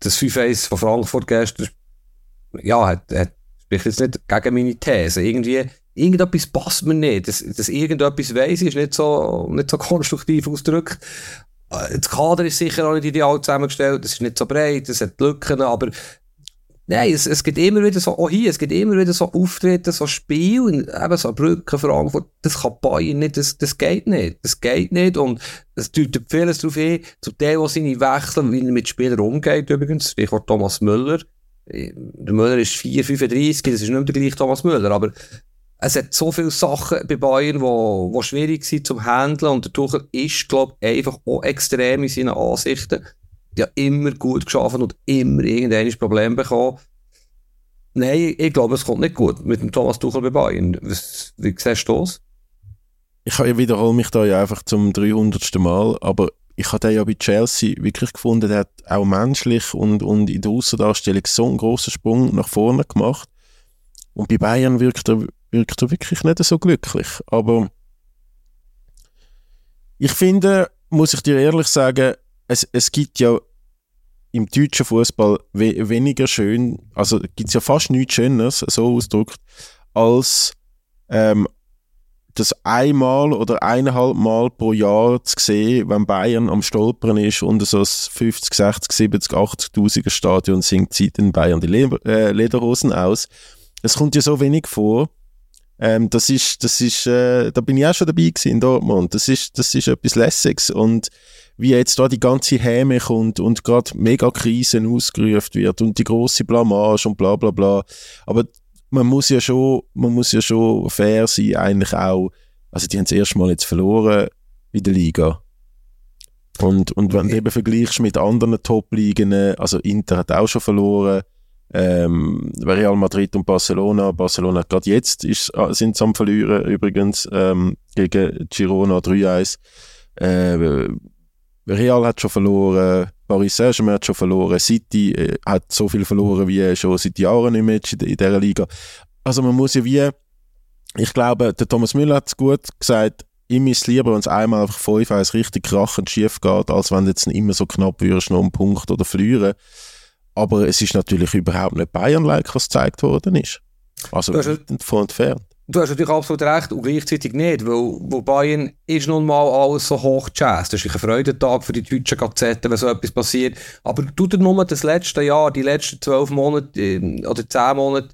das 5-1 von Frankfurt gestern, ja, hat, hat, spricht jetzt nicht gegen meine These. Irgendwie, irgendetwas passt mir nicht. Dass, dass irgendetwas weiss, ist nicht so, nicht so konstruktiv ausgedrückt. Äh, das Kader ist sicher auch nicht ideal zusammengestellt, es ist nicht so breit, es hat Lücken, aber Nein, es, es gibt immer wieder so, auch hier, es gibt immer wieder so Auftritte, so Spiele, eben so Brücken, Frankfurt, das kann Bayern nicht, das, das geht nicht, das geht nicht und es deutet vieles darauf hin, zu dem, was seine Wechsel, wie er mit Spielern umgeht übrigens, Stichwort Thomas Müller, der Müller ist 4, 35, das ist nicht mehr der gleiche Thomas Müller, aber es hat so viele Sachen bei Bayern, die wo, wo schwierig sind zum Handeln und der Tuchel ist, glaube ich, einfach auch extrem in seinen Ansichten. Die immer gut geschafft und immer irgendein Problem bekommen. Nein, ich glaube, es kommt nicht gut mit dem Thomas Tuchel bei Bayern. Was, wie siehst du das? Ich wiederhole mich da ja einfach zum 300. Mal, aber ich habe den ja bei Chelsea wirklich gefunden, der hat auch menschlich und, und in der Außendarstellung so einen grossen Sprung nach vorne gemacht. Und bei Bayern wirkt er, wirkt er wirklich nicht so glücklich. Aber ich finde, muss ich dir ehrlich sagen, es, es gibt ja im deutschen Fußball we weniger schön, also gibt es ja fast nichts Schöneres, so ausgedrückt, als ähm, das einmal oder eineinhalb Mal pro Jahr zu sehen, wenn Bayern am Stolpern ist und so das 50, 60, 70, 80.000er Stadion singt, zieht in Bayern die Le äh, Lederhosen aus. Es kommt ja so wenig vor. Ähm, das ist, das ist, äh, da bin ich auch schon dabei gewesen in Dortmund. Das ist, das ist etwas Lässiges und wie jetzt da die ganze Häme kommt und gerade mega Krisen ausgerufen wird und die große Blamage und bla bla bla. Aber man muss ja schon, man muss ja schon fair sein, eigentlich auch. Also die haben das erste Mal jetzt verloren in der Liga. Und, und wenn du eben vergleichst mit anderen Top-Ligen, also Inter hat auch schon verloren, ähm, Real Madrid und Barcelona, Barcelona gerade jetzt ist, äh, sind am Verlieren übrigens ähm, gegen Girona 3-1. Äh, Real hat schon verloren, Paris Saint-Germain hat schon verloren, City äh, hat so viel verloren wie schon seit Jahren nicht mehr in, dieser Liga. Also man muss ja wie, ich glaube, der Thomas Müller hat es gut gesagt, ich miss lieber, wenn es einmal einfach 5 1 richtig krachend schief geht, als wenn du jetzt immer so knapp würdest, noch einen Punkt oder verlieren. Aber es ist natürlich überhaupt nicht Bayern-like, was gezeigt worden ist. Also von entfernt. Du hast natürlich absolut recht und gleichzeitig nicht, weil, weil Bayern ist nun mal alles so hoch Jazz. Das ist ein Freudentag für die deutschen Gazetten, wenn so etwas passiert. Aber du dir nur das letzte Jahr, die letzten zwölf Monate äh, oder zehn Monate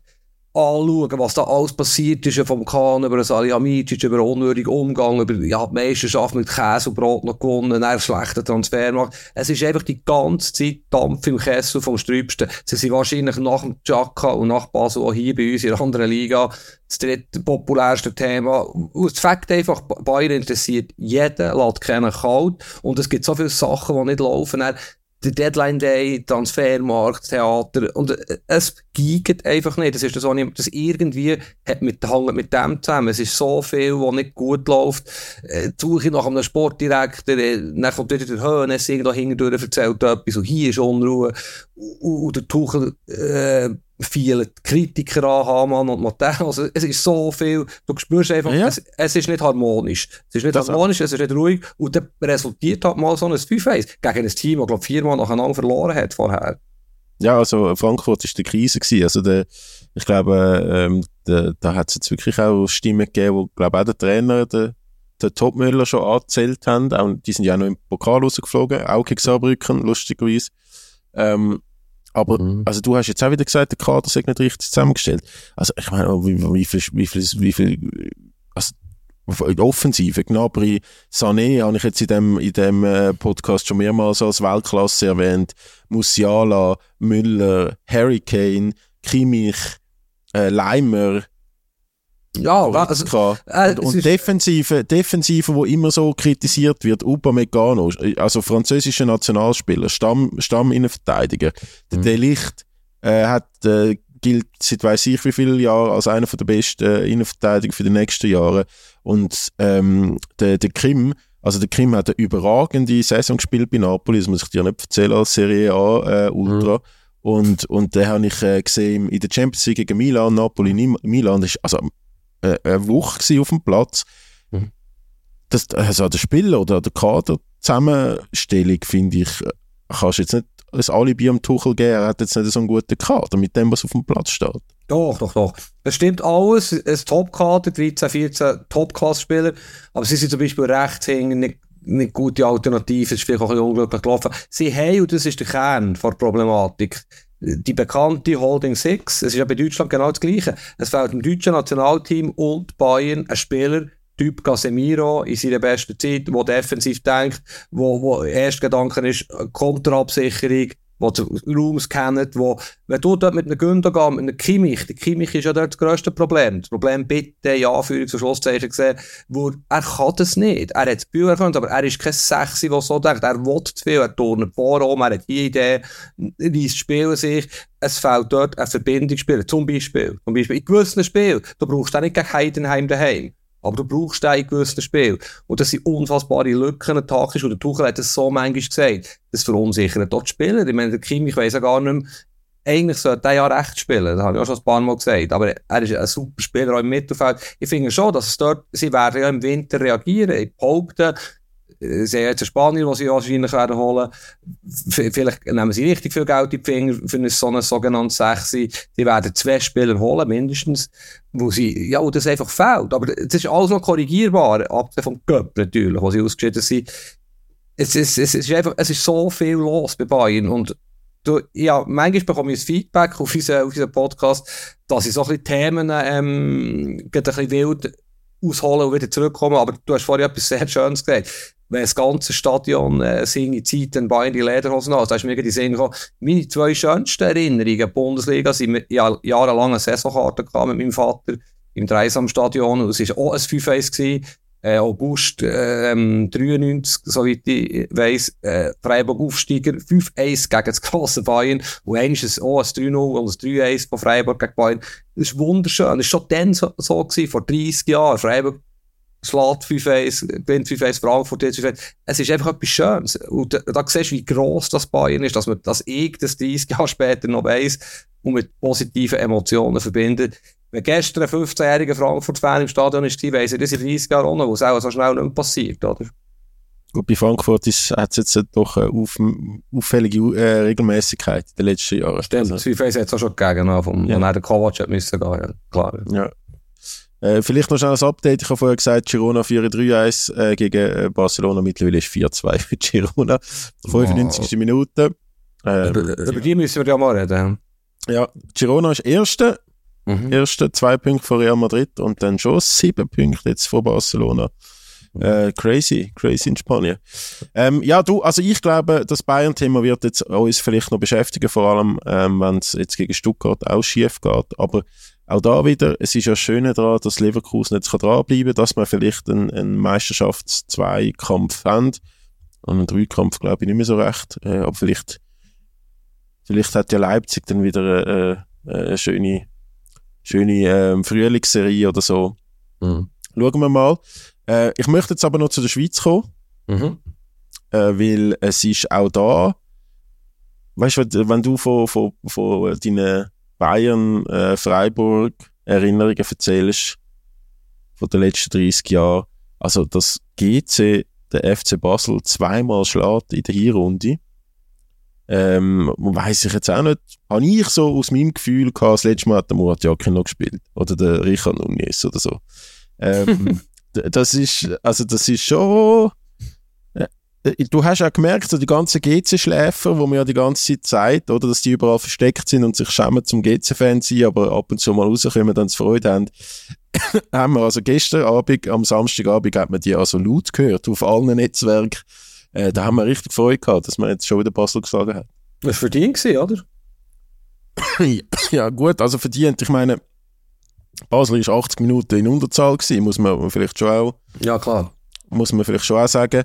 anschauen, was da alles passiert ist, vom Kahn über Salihamidzic, über unwürdigen Umgang, über ja, die Meisterschaft mit Käse und Brot noch gewonnen, einen schlechten Transfer gemacht. Es ist einfach die ganze Zeit Dampf im Kessel vom Strübsten. Sie sind wahrscheinlich nach dem Chaka und nach Basel auch hier bei uns in der anderen Liga das dritte populärste Thema. Und das Fakt einfach, Bayern interessiert jeden, lässt keinen kalt und es gibt so viele Sachen, die nicht laufen der Deadline Day, Transfermarkt, Theater, und äh, es giegt einfach nicht. Das ist das, was das irgendwie hat mit, hängt mit dem zusammen. Es ist so viel, was nicht gut läuft. Äh, die Suche nach einem Sportdirektor, äh, dann kommt wieder der Höhnes irgendwo hindurch, erzählt etwas, und hier ist Unruhe. Und, und der Tuchel, äh, viele Kritiker an, Hamann und Matthäus. Also, es ist so viel, du spürst einfach, ja. es, es, ist nicht harmonisch. Es ist nicht das harmonisch, es ist nicht ruhig und dann resultiert halt mal so ein 5-1 gegen ein Team, das, glaube viermal nacheinander verloren hat vorher. Ja, also Frankfurt war die Krise gewesen. Also der, ich glaube, ähm, der, da hat es jetzt wirklich auch Stimmen gegeben, wo, glaube auch der Trainer, der, der Topmüller schon angezählt haben. Auch, die sind ja auch noch im Pokal rausgeflogen, auch gegen Saarbrücken, lustigerweise. Ähm, aber, mhm. also du hast jetzt auch wieder gesagt, der Kader sei nicht richtig zusammengestellt. Also, ich meine, wie, wie viel, wie viel, wie viel, also, in der Offensive, Gnabry, Sané habe ich jetzt in dem, in dem äh, Podcast schon mehrmals als Weltklasse erwähnt, Musiala, Müller, Harry Kane, Kimmich, äh, Leimer, ja, also, äh, und, und Defensive, Defensive, wo immer so kritisiert wird, Upamecano, also französischer Nationalspieler, Stamm, Stamminnenverteidiger, der mhm. Delicht äh, hat, äh, gilt seit weiß ich wie vielen Jahren als einer der besten äh, Innenverteidiger für die nächsten Jahre und ähm, der, der Krim, also der Krim hat eine überragende Saison gespielt bei Napoli, das muss ich dir nicht erzählen als Serie A äh, Ultra. Mhm. Und, und den habe ich äh, gesehen in der Champions League gegen Milan, Napoli, Milan. Das ist, also äh, eine Woche auf dem Platz. Mhm. Das, also der Spieler oder der Kaderzusammenstellung, finde ich, kannst du jetzt nicht ein Alibi am Tuchel geben, er hat jetzt nicht so einen guten Kader mit dem, was auf dem Platz steht. Doch, doch, doch. Das stimmt alles. Ein Top-Kader, 13, 14 Top-Class-Spieler. Aber sie sind zum Beispiel rechts hinten nicht, nicht gute Alternativen. Es ist vielleicht auch ein bisschen unglücklich gelaufen. Sie haben, und das ist der Kern der Problematik, die bekannte Holding Six, es ist ja bei Deutschland genau das Gleiche. Es fehlt im deutschen Nationalteam und Bayern ein Spieler, Typ Casemiro in seiner besten Zeit, der defensiv denkt, wo, wo erst Gedanken ist, Konterabsicherung, die den Raum scannen, wo, wenn du dort mit einem Gündogan, mit einem Kimmich, der Kimmich ist ja dort das grösste Problem. Das Problem bitte, ja, Anführungs- und Schlusszeichen gesehen, wo er kann das nicht. Er hat Bühne erkannt, aber er ist kein Sexy, der so denkt. Er will zu viel, er turnt vor, er hat die Idee, reisst Spielen sich. Es fehlt dort ein Verbindungsspiel, zum Beispiel. Zum Beispiel in gewissen Spielen, du brauchst auch nicht gegen Heidenheim daheim. Aber du brauchst einen gewissen Spiel. Und das sind unfassbare Lücken taktisch. Und der Tuchel hat das so manchmal gesagt. Das verunsichert dort Spieler. Ich meine, der Kim, ich weiss ja gar nicht mehr, eigentlich sollte er ja recht spielen. Das habe ich auch schon ein paar Mal gesagt. Aber er ist ein super Spieler auch im Mittelfeld. Ich finde schon, dass es dort, sie werden ja im Winter reagieren. Ich behaupte, sie haben jetzt einen Spanier, den sie wahrscheinlich werden holen. Vielleicht nehmen sie richtig viel Geld in die Finger für so eine sogenannte Sechse. Sie werden zwei Spieler holen, mindestens, wo sie, ja, wo das einfach fehlt. Aber es ist alles noch korrigierbar, abgesehen vom Cup natürlich, wo sie ausgeschieden sind. Es ist, es ist einfach, es ist so viel los bei Bayern und du, ja, manchmal bekomme ich ein Feedback auf unseren, auf unseren Podcast, dass ich so ein bisschen Themen, ähm, ein bisschen wild ausholen und wieder zurückkommen. Aber du hast vorhin etwas sehr Schönes gesagt wenn das ganze Stadion äh, seine Zeit dann in die Lederhosen an. Da ist mir die Sinn gekommen. Meine zwei schönsten Erinnerungen in Bundesliga sind mit ja, jahrelange Saisonkarte mit meinem Vater im Dreisamstadion. Und es war auch ein 5-1 äh, August ähm, 93, soweit ich weiss, äh, Freiburg Aufsteiger 5-1 gegen das grosse Bayern und eines ist auch ein 3-0 und ein 3-1 von Freiburg gegen Bayern. Das ist wunderschön. Das war schon dann so, so gewesen, vor 30 Jahren. Freiburg schlägt 5-1, gewinnt 5-1 Frankfurt, jetzt 5 Es ist einfach etwas Schönes. Und da, da siehst du, wie gross das Bayern ist, dass man das ich das 30 Jahre später noch weiss und mit positiven Emotionen verbindet. Wenn gestern ein 15-jähriger Frankfurt-Fan im Stadion ist, weiss er, das in 30 Jahren auch noch, was auch so schnell nicht mehr passiert, oder? Gut, bei Frankfurt hat es jetzt doch eine auf, auffällige äh, Regelmäßigkeit in den letzten Jahren. Stimmt, also, 5 hat es auch schon gegeben, vom, ja. wo er der Kovac hat müssen gehen, ja, klar. Ja. Äh, vielleicht noch schnell ein Update. Ich habe vorher gesagt, Girona 4-3-1 äh, gegen äh, Barcelona. Mittlerweile ist 4-2 für Girona. 95. Oh. Minute. Ähm, über, über die müssen wir ja mal reden. Ja, Girona ist Erste. Mhm. Erste, zwei Punkte vor Real Madrid und dann schon sieben Punkte jetzt vor Barcelona. Mhm. Äh, crazy, crazy in Spanien. Ähm, ja, du, also ich glaube, das Bayern-Thema wird jetzt uns vielleicht noch beschäftigen, vor allem, ähm, wenn es jetzt gegen Stuttgart auch schief geht. Aber auch da wieder, es ist ja schön daran, dass Leverkusen jetzt dranbleiben kann, dass man vielleicht einen, einen Meisterschafts-Zweikampf haben. Und einen Dreikampf glaube ich nicht mehr so recht. Äh, aber vielleicht, vielleicht hat ja Leipzig dann wieder äh, äh eine schöne, schöne äh, Frühlingsserie oder so. Mhm. Schauen wir mal. Äh, ich möchte jetzt aber noch zu der Schweiz kommen. Mhm. Äh, weil es ist auch da, weißt du, wenn du von, von, von deinen Bayern, äh, Freiburg Erinnerungen erzählst von den letzten 30 Jahren. Also, dass GC der FC Basel zweimal schlägt in der Hinrunde. Ähm, weiß ich jetzt auch nicht. Habe ich so aus meinem Gefühl gehabt, das letzte Mal hat der Murat Jakin noch gespielt. Oder der Richard Nunes oder so. Ähm, [LAUGHS] das ist, also das ist schon, du hast auch gemerkt, so die ganzen GC-Schläfer, wo man ja die ganze Zeit sagt, oder, dass die überall versteckt sind und sich schämen zum GC-Fan sein, aber ab und zu mal rauskommen, dann Freude haben. [COUGHS] haben wir also gestern Abend, am Samstagabend, hat man die also laut gehört, auf allen Netzwerken. Äh, da haben wir richtig Freude gehabt, dass man jetzt schon wieder Basel geschlagen hat. Das war verdient gewesen, oder? [COUGHS] ja, gut, also verdient. Ich meine, Basel ist 80 Minuten in Unterzahl gewesen, muss man vielleicht schon auch. Ja, klar. Muss man vielleicht schon auch sagen.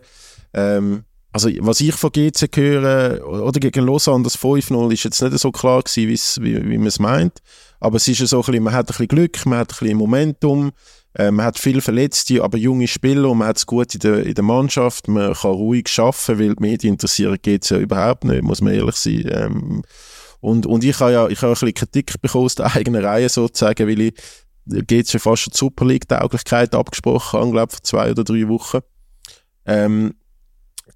Ähm, also was ich von GC höre, oder gegen Lausanne, das 5-0 ist jetzt nicht so klar gewesen, wie, wie man es meint. Aber es ist so ein bisschen, man hat ein bisschen Glück, man hat ein bisschen Momentum, äh, man hat viel Verletzte, aber junge Spieler und man hat es gut in der, in der Mannschaft, man kann ruhig arbeiten, weil die Medien interessieren geht ja überhaupt nicht, muss man ehrlich sein. Ähm, und, und ich habe ja ich habe ein bisschen Kritik bekommen aus der [LAUGHS] eigenen Reihe sozusagen, weil ich ja fast schon die Super League-Tauglichkeit abgesprochen habe, glaube vor zwei oder drei Wochen. Ähm,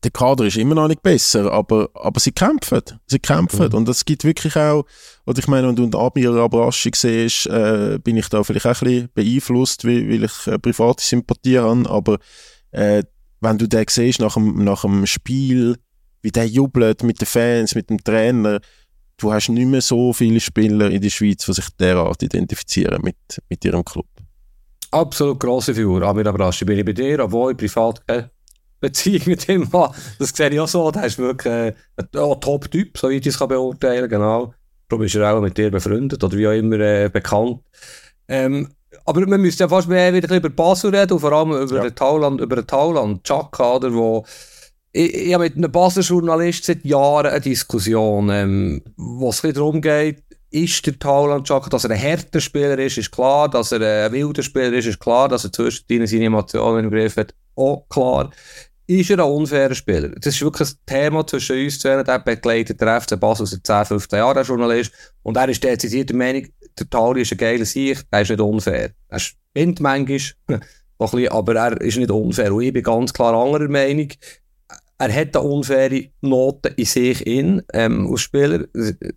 der Kader ist immer noch nicht besser, aber, aber sie kämpfen. Sie kämpfen. Mhm. Und es gibt wirklich auch, oder ich meine, wenn du eine Abmir-Abraschung siehst, äh, bin ich da vielleicht auch ein bisschen beeinflusst, weil, weil ich äh, private Sympathie habe, aber äh, wenn du den siehst nach dem, nach dem Spiel, wie der jubelt mit den Fans, mit dem Trainer, du hast nicht mehr so viele Spieler in der Schweiz, die sich derart identifizieren mit, mit ihrem Club. Absolut grosse Figur, Amir Abraschig. Bin ich bei dir, obwohl ich privat keine Beziehung mit ihm. Das sehe ich auch so. Der ist wirklich äh, ein Top-Typ, so wie ich das beurteilen kann, genau. Darum ist er auch mit dir befreundet oder wie auch immer äh, bekannt. Ähm, aber man müsste ja fast mehr wieder über Basel reden und vor allem über ja. den Tauland, über den Tauland, Chaka, oder, wo ich, ich habe mit einem Basler Journalist seit Jahren eine Diskussion, ähm, wo es darum geht, ist der Tauland Chaka, dass er ein härter Spieler ist, ist klar, dass er ein wilder Spieler ist, ist klar, dass er zwischendurch seine Emotionen im Griff hat, auch klar. Ist er ein unfairer Spieler? Das ist wirklich ein Thema zwischen uns zwei, der begleitet der FC Basel seit 10, 15 Jahren, der Journalist, und er ist dezidiert der Meinung, der Tauri ist ein geiler Sieg, er ist nicht unfair. Er spinnt manchmal, [LAUGHS] aber er ist nicht unfair. Und ich bin ganz klar anderer Meinung. Er hat eine unfaire Note in sich in, ähm, als Spieler.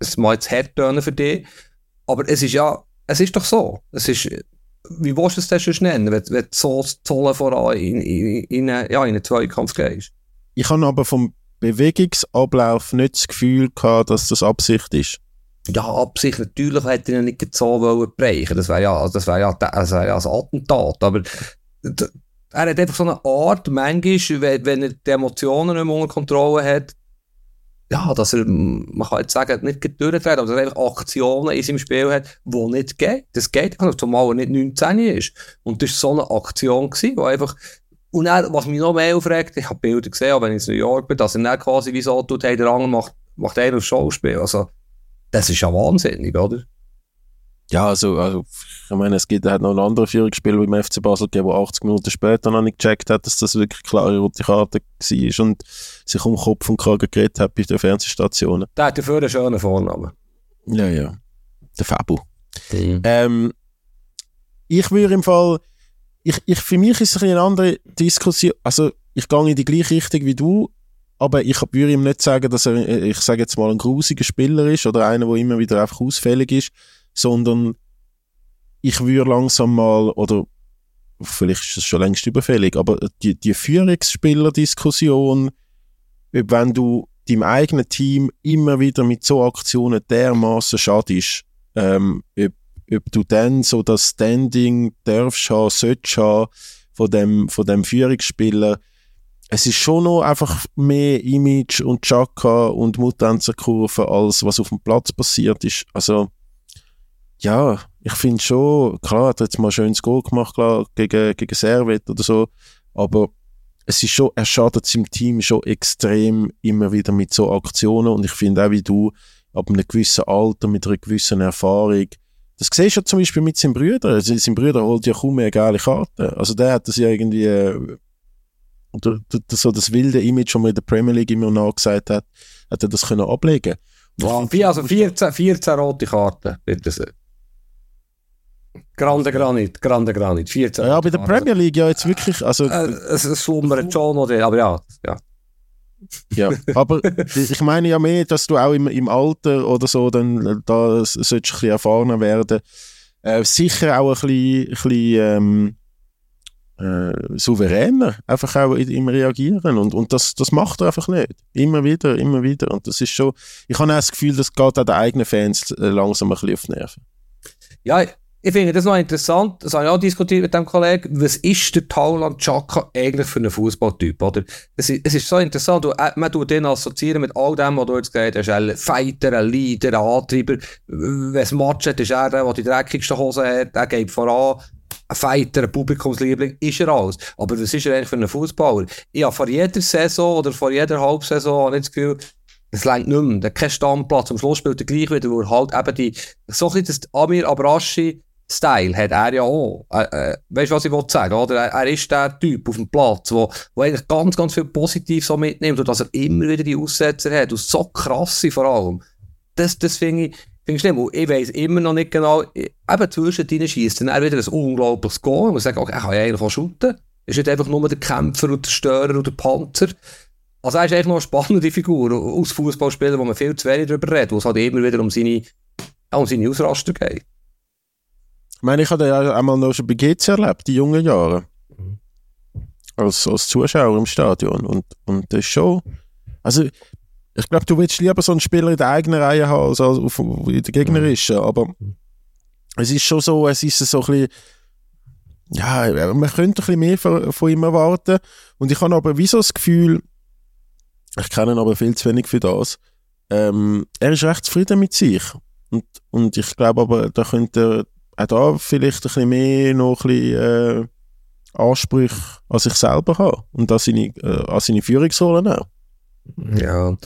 Es mag jetzt hart für dich. Aber es ist ja, es ist doch so. Es ist, wie willst du es denn schon nennen, wenn, wenn so Zolle voran in, in, in, ja, in einen Zweikampf gehst? Ich habe aber vom Bewegungsablauf nicht das Gefühl gehabt, dass das Absicht ist ja, Absicht, natürlich hätte er nicht so wollen brechen. Das wäre ja, das wäre ja, das wäre ja ein Attentat. Aber er hat einfach so eine Art, manchmal, wenn, wenn er die Emotionen nicht mehr unter Kontrolle hat, ja, dass er, man kann jetzt sagen, nicht durchdreht, aber dass er einfach Aktionen in seinem Spiel hat, die nicht geht. Das geht einfach, zumal er nicht 19 ist. Und das war so eine Aktion, wo einfach, und dann, was mich noch mehr aufregt, ich habe Bilder gesehen, auch wenn ich in New York bin, dass er dann quasi wie so tut, hey, der andere macht, macht einer auf Schauspiel. Also, das ist ja wahnsinnig, oder? Ja, also, also ich meine, es gibt halt noch einen anderen Führungsspieler beim FC Basel gegeben, der 80 Minuten später noch nicht gecheckt hat, dass das wirklich klare rote Karte war und sich um Kopf und Kragen geredet hat bei den Fernsehstationen. Der hat dafür einen schönen Vornamen. Ja, ja. Der Fabu. Mhm. Ähm, ich würde im Fall, ich, ich, für mich ist es eine andere Diskussion, also ich gehe in die gleiche Richtung wie du, aber ich würde ihm nicht sagen, dass er, äh, ich sage jetzt mal, ein grusiger Spieler ist oder einer, der immer wieder einfach ausfällig ist, sondern ich würde langsam mal, oder vielleicht ist es schon längst überfällig, aber die, die Führungsspieler-Diskussion, wenn du deinem eigenen Team immer wieder mit so Aktionen dermaßen schadest, ähm, ob, ob du dann so das Standing darfst haben, sollst haben von dem, von dem Führungsspieler, es ist schon noch einfach mehr Image und Chaka und Mutanzerkurve, als was auf dem Platz passiert ist. Also, ja, ich finde schon, klar, hat er jetzt mal ein schönes Goal gemacht, klar, gegen, gegen Servet oder so, aber es ist schon, er schadet seinem Team schon extrem immer wieder mit so Aktionen und ich finde auch wie du, ab einem gewissen Alter, mit einer gewissen Erfahrung, das siehst du ja zum Beispiel mit seinem Bruder. Also, sein Bruder holt ja kaum mehr geile Karten. Also der hat das ja irgendwie äh, oder so das wilde Image, das man in der Premier League immer nachgesagt hat, hat er das können ablegen wow. Also 14, 14 rote Karten, bitte sehr. Grande Granit, Grande Granit, 14 Ja, bei der Premier League ja jetzt wirklich, also... Äh, es, es schlummert schon noch, aber ja, ja. Ja, aber ich meine ja mehr, dass du auch im, im Alter oder so dann da solltest ein bisschen erfahrener werden. Äh, sicher auch ein bisschen, ein bisschen ähm, äh, souveräner einfach auch im Reagieren und, und das, das macht er einfach nicht. Immer wieder, immer wieder und das ist schon, ich habe auch das Gefühl, das geht auch den eigenen Fans äh, langsam ein bisschen auf die Nerven. Ja, ich finde das noch interessant, das habe ich auch diskutiert mit dem Kollegen, was ist der Tauland Chaka eigentlich für einen Fußballtyp, oder? Es ist, es ist so interessant, du, äh, man tut den assoziieren mit all dem, was du jetzt gesagt hast, ein Fighter, ein Leader, ein Antreiber, wenn es Match hat, ist er der, der die dreckigsten Hosen hat, der geht voran, ein Fighter, ein Publikumsliebling, ist er alles. Aber was ist er eigentlich für einen Fußballer? Ich vor jeder Saison oder vor jeder Halbsaison das Gefühl, es längt nicht mehr. Der kein Stammplatz. Am Schluss spielt er gleich wieder, wo er halt eben die, so ein bisschen das Amir Abrashi Style hat er ja auch. Äh, äh, weißt du, was ich wollte sagen? Oder? Er, er, ist der Typ auf dem Platz, wo, wo eigentlich ganz, ganz viel positiv so mitnimmt und dass er immer wieder die Aussetzer hat und so krasse vor allem. Das, das finde ich, Finde ich schlimm. Und ich weiss immer noch nicht genau, eben zwischendrin schießt dann wieder ein unglaubliches Goal. Und sagt, okay, er kann ja eigentlich auch shooten. Er ist nicht einfach nur der Kämpfer und der Störer und der Panzer. Also er ist eigentlich noch eine spannende Figur aus Fußballspielern, wo man viel zu wenig darüber redet, wo es halt immer wieder um seine, um seine Ausraster geht. Ich meine, ich habe ja einmal noch schon bei GC erlebt, die jungen Jahre. Mhm. Als, als Zuschauer im Stadion. Und, und das ist schon. Also, ich glaube, du willst lieber so einen Spieler in der eigenen Reihe haben, als auf, in der gegnerischen. Aber es ist schon so, es ist so ein bisschen, ja, man könnte ein bisschen mehr von, von ihm erwarten. Und ich habe aber wieso das Gefühl, ich kenne ihn aber viel zu wenig für das, ähm, er ist recht zufrieden mit sich. Und, und ich glaube aber, da könnte er auch da vielleicht ein bisschen mehr noch ein bisschen, äh, Ansprüche an sich selber haben und an seine, äh, an seine Führungsrollen auch. Ja.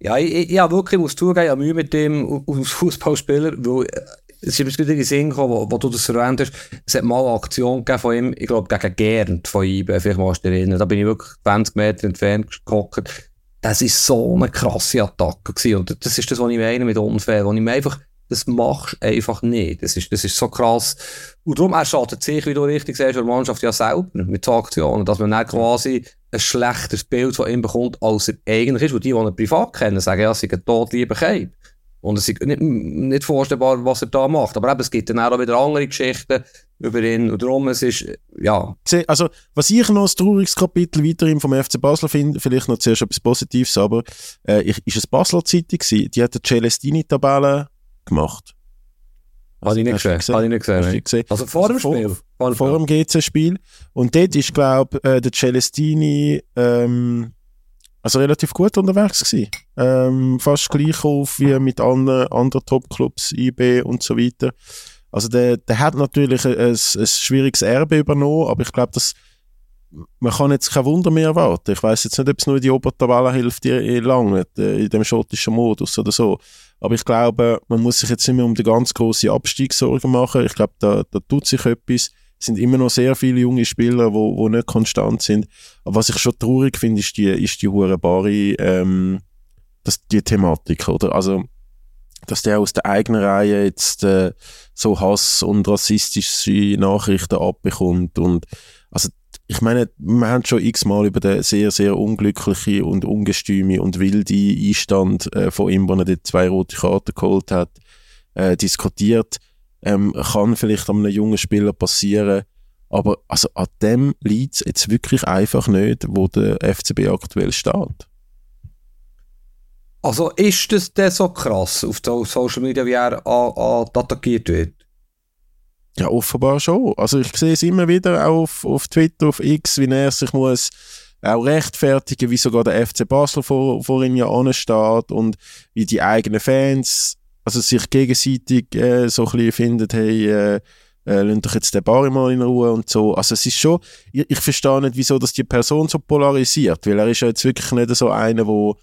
Ja, ich, ich, habe wirklich, muss zugeben, ich habe Mühe mit dem [LAUGHS] als Fußballspieler, weil äh, es ist mir gerade in den Sinn gekommen, wo, wo, du das erwähnt hast, es hat mal eine Aktion von ihm, ich glaube, gegen Gernd von ihm, vielleicht mal erinnern. Da bin ich wirklich 20 Meter entfernt geguckt. Das war so eine krasse Attacke gewesen. Und das ist das, was ich meine mit unfair, wo ich mir einfach das machst du einfach nicht. Das ist, das ist so krass. Und darum, er schadet sich, wie du richtig sagst, der Mannschaft ja selber mit so Aktionen, dass man dann quasi ein schlechteres Bild von ihm bekommt, als er eigentlich ist. Und die, die ihn privat kennen, sagen, ja, sie sind tot lieber Keib. Und es ist nicht, nicht vorstellbar, was er da macht. Aber eben, es gibt dann auch wieder andere Geschichten über ihn. Und darum, es ist, ja. Also, was ich noch als trauriges Kapitel weiterhin vom FC Basel finde, vielleicht noch zuerst etwas Positives, aber äh, ist es Basler Zeitung gewesen, die hat die Celestini-Tabelle gemacht. Habe ich nicht gesehen. Habe ich nicht gesehen, gesehen. Also vor dem Spiel? Vor, vor dem GC-Spiel. Und dort ist, glaube ich, äh, der Celestini ähm, also relativ gut unterwegs gewesen. Ähm, fast gleich auf wie mit anderen, anderen Top-Clubs, IB und so weiter. Also der, der hat natürlich ein, ein, ein schwieriges Erbe übernommen, aber ich glaube, dass man kann jetzt kein Wunder mehr erwarten. Ich weiß jetzt nicht, ob es nur die Obertabelle hilft, die lange äh, in dem schottischen Modus oder so. Aber ich glaube, man muss sich jetzt nicht mehr um die ganz große Abstieg Sorgen machen. Ich glaube, da, da tut sich etwas. Es sind immer noch sehr viele junge Spieler, wo, wo nicht konstant sind. Aber was ich schon traurig finde, ist die, ist die hure Bari, ähm, das, die Thematik, oder? Also, dass der aus der eigenen Reihe jetzt äh, so Hass und rassistische Nachrichten abbekommt und ich meine, wir haben schon x-mal über den sehr, sehr unglücklichen und ungestüme und wilde Einstand äh, von ihm, wo er dort zwei rote Karten geholt hat, äh, diskutiert. Ähm, kann vielleicht an einem jungen Spieler passieren, aber also an dem liegt es jetzt wirklich einfach nicht, wo der FCB aktuell steht. Also ist das denn so krass auf Social Media, wie er attackiert wird? Ja, offenbar schon. Also ich sehe es immer wieder auf, auf Twitter, auf X, wie er sich muss auch rechtfertigen, wie sogar der FC Basel vor, vor ihm ja ansteht und wie die eigenen Fans also sich gegenseitig äh, so ein bisschen finden, hey, äh, äh, lasst doch jetzt den Bari mal in Ruhe und so. Also es ist schon, ich, ich verstehe nicht, wieso dass die Person so polarisiert, weil er ist ja jetzt wirklich nicht so einer, wo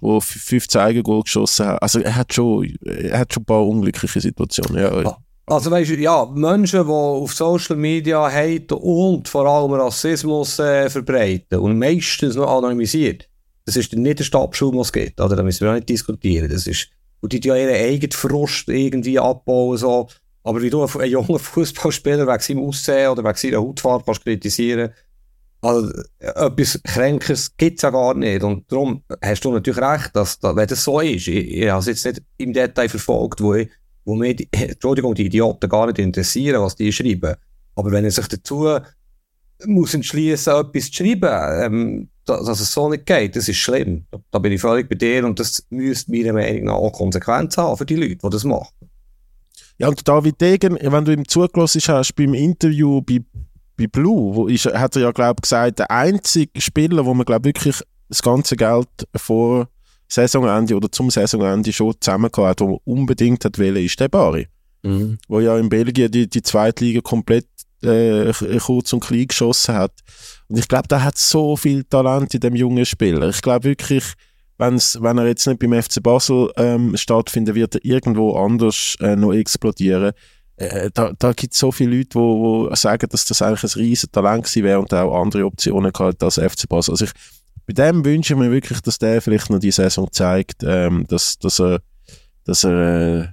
wo 15 Eigengol geschossen hat. Also er hat schon, er hat schon ein paar unglückliche Situationen. Ja. Ah, also weißt du, ja, Menschen, die auf Social Media Hate und vor allem Rassismus äh, verbreiten und meistens noch anonymisiert, das ist der niederste Abschub, was es gibt. Oder? Da müssen wir auch nicht diskutieren. Das ist, und die ja ihren eigenen Frust irgendwie abbauen. So. Aber wie du einen jungen [LAUGHS] Fußballspieler wegen seinem Aussehen oder wegen seiner Hautfarbe kannst kritisieren also, etwas Kränkes gibt es ja gar nicht. Und darum hast du natürlich recht, dass, dass wenn das so ist, ich, ich habe es jetzt nicht im Detail verfolgt, wo ich wo mich, die, [LAUGHS] Entschuldigung, die Idioten gar nicht interessieren, was die schreiben. Aber wenn er sich dazu muss entschließen, etwas zu schreiben, ähm, dass, dass, es so nicht geht, das ist schlimm. Da bin ich völlig bei dir und das müsste meiner Meinung nach auch Konsequenz haben für die Leute, die das machen. Ja, und David Degen, wenn du ihm zugelassen hast beim Interview bei, bei Blue, wo ist, hat er ja, glaube ich, gesagt, der einzige Spieler, wo man, glaube wirklich das ganze Geld vor Saisonende oder zum Saisonende schon zusammengehauen wo man unbedingt hat wollen, ist der Bari. Mhm. Wo ja in Belgien die, die Zweitliga komplett äh, kurz und klein geschossen hat. Und ich glaube, da hat so viel Talent in dem jungen Spieler. Ich glaube wirklich, wenn's, wenn er jetzt nicht beim FC Basel ähm, stattfindet, wird er irgendwo anders äh, noch explodieren. Äh, da, da gibt es so viele Leute, die wo, wo sagen, dass das eigentlich ein riesen Talent gewesen wäre und auch andere Optionen gehabt als FC Basel. Also ich, bei dem wünsche ich mir wirklich, dass der vielleicht noch die Saison zeigt, ähm, dass, dass er, dass er äh,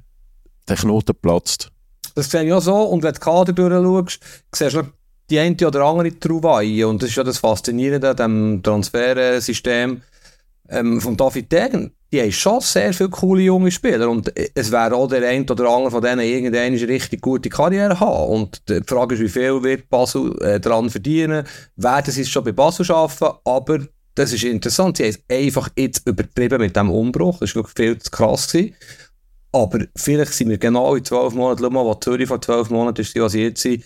der Knoten platzt. Das sehe ich auch so. Und wenn du die Kader durchschaust, siehst du die eine oder andere Trouvaille. Und das ist ja das Faszinierende an diesem Transfersystem ähm, von David Degen. Die haben schon sehr viele coole junge Spieler. Und es wäre auch der eine oder andere von denen irgendeine richtig gute Karriere haben. Und die Frage ist, wie viel wird Basel äh, daran verdienen? Werden sie es schon bei Basel schaffen? Aber das ist interessant. Sie haben es einfach jetzt übertrieben mit dem Umbruch. Das war wirklich viel zu krass. Gewesen. Aber vielleicht sind wir genau in zwölf Monaten, schau mal, was Zürich vor zwölf Monaten ist, was jetzt sind.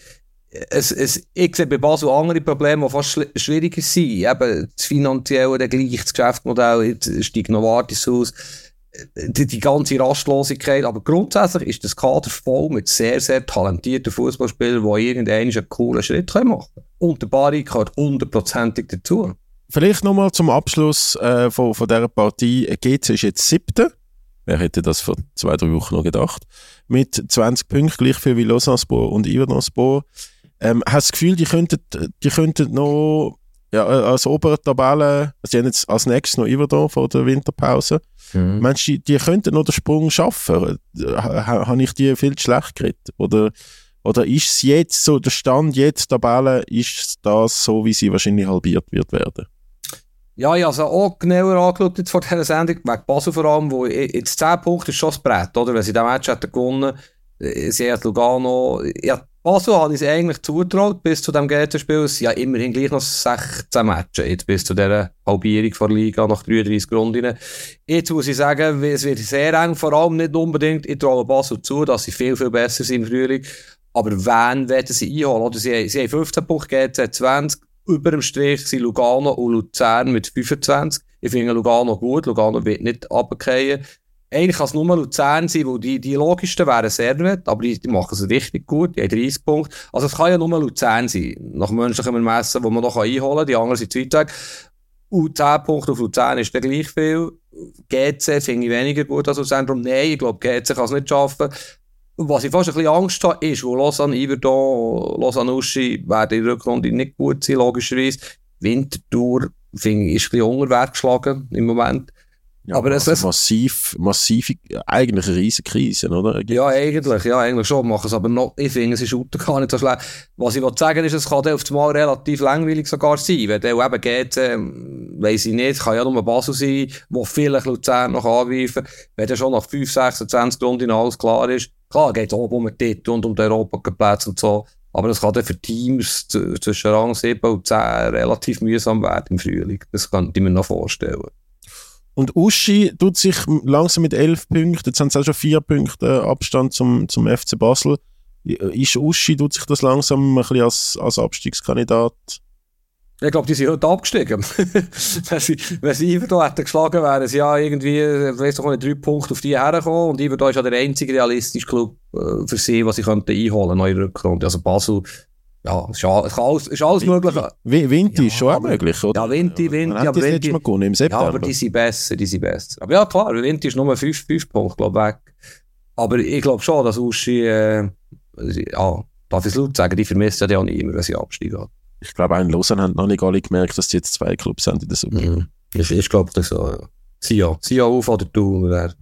es, es, ich sehe bei Basel andere Probleme, die fast schwieriger sind. Eben das finanzielle, der gleich, das Geschäftsmodell, jetzt steigt Novartis aus, die, die ganze Rastlosigkeit. Aber grundsätzlich ist das Kader voll mit sehr, sehr talentierten Fußballspielern, die irgendeinen einen coolen Schritt machen können. Und der Bari gehört hundertprozentig dazu. Vielleicht nochmal zum Abschluss äh, von, von dieser Partie. GC ist jetzt siebte. Wer hätte das vor zwei, drei Wochen noch gedacht? Mit 20 Punkten, gleich viel wie Lausanne-Spor und Iverdon-Spor. Ähm, hast du das Gefühl, die könnten, die könnten noch ja, äh, als obere Tabelle, also die haben jetzt als nächstes noch Iverdon vor der Winterpause. Mhm. Meinst du, die, die könnten noch den Sprung schaffen? Habe ich die viel zu schlecht geredet? Oder, oder ist es jetzt so, der Stand jetzt Tabelle, ist das so, wie sie wahrscheinlich halbiert wird werden? Ja, ich habe es auch genauer angeschaut jetzt vor dieser Sendung, wegen Basel vor allem, wo jetzt 10 Punkte ist schon das Brett, oder? Wenn sie diesen Match hätten gewonnen, äh, sie hat Lugano, ja, Basel habe ich es eigentlich zutraut bis zu dem GT-Spiel. Es ja immerhin gleich noch 16 Matches jetzt bis zu dieser Halbierung der Liga nach 33 Runden. Jetzt muss ich sagen, es wird sehr eng, vor allem nicht unbedingt. Ich traue Basel zu, dass sie viel, viel besser sind im Frühling. Aber wen werden sie einholen? Oder sie, sie haben 15 Punkte, GT 20 über dem Strich sind Lugano und Luzern mit 25. Ich finde Lugano gut, Lugano wird nicht runterfallen. Eigentlich kann es nur Luzern sein, weil die, die logischsten wären Servet, aber die, die machen es richtig gut, die haben 30 Punkte. Also es kann ja nur Luzern sein, nach menschlichem Ermessen, wo man noch einholen kann, die anderen sind zu weit Und 10 Punkte auf Luzern ist dann gleich viel. GC finde ich weniger gut als Luzern, darum nein, ich glaube, GC kann es nicht schaffen. Was ich fast ein bisschen Angst habe, ist, wo Lausanne, Iverdon, Lausanne Uschi werden in der Rückrunde nicht gut sein, logischerweise. Winterthur, finde ich, ist ein bisschen unter geschlagen im Moment. Ja, aber es also massiv, massiv, eigentlich eine riesige Krise, oder? Ja, eigentlich, ja, eigentlich schon. Machen es aber noch, ich finde, es ist gar nicht so schlecht. Was ich sagen ist, es kann auf einmal relativ langweilig sogar sein. Wenn der eben geht, ähm, weiss ich nicht, kann ja nur Basel sein, wo vielleicht Luzern noch angreifen. Wenn der schon nach 5, 26 Runden alles klar ist, klar geht es auch um den Titel und um den Europaplatz und so. Aber das kann dann für Teams zwischen Rang 7 und 10 relativ mühsam werden im Frühling. Das könnte ich mir noch vorstellen. Und Uschi tut sich langsam mit elf Punkten, jetzt haben sie auch schon vier Punkte Abstand zum, zum FC Basel. Ist Uschi, tut sich das langsam ein bisschen als, als Abstiegskandidat? Ich glaube, die sind heute abgestiegen. [LAUGHS] wenn sie, wenn sie Iverdo hätten geschlagen, wären sie ja irgendwie, weiss doch nicht, drei Punkte auf die hergekommen. Und Iverdo ist ja der einzige realistische Club äh, für sie, was sie könnten einholen, neue Rückrunde. Also Basel ja, ist, alles, alles, ist alles möglich. Winti ja, ist schon auch möglich, oder? Ja, Winti, Winti. Aber Winti, Mal gewonnen, im September. Ja, aber die sind besser, die sind besser. Aber ja, klar, Winti ist nur 5 Punkte, glaube ich, weg. Aber ich glaube schon, dass Uschi, äh, ja, darf ich es laut sagen, die vermisst ja auch nicht immer, wenn sie absteigen. Ich glaube, auch in Lausanne haben noch nicht alle gemerkt, dass sie jetzt zwei Clubs sind in der Summe. Mhm. Ich, ich glaube das so, ja. Sia, Sia auf oder du, wer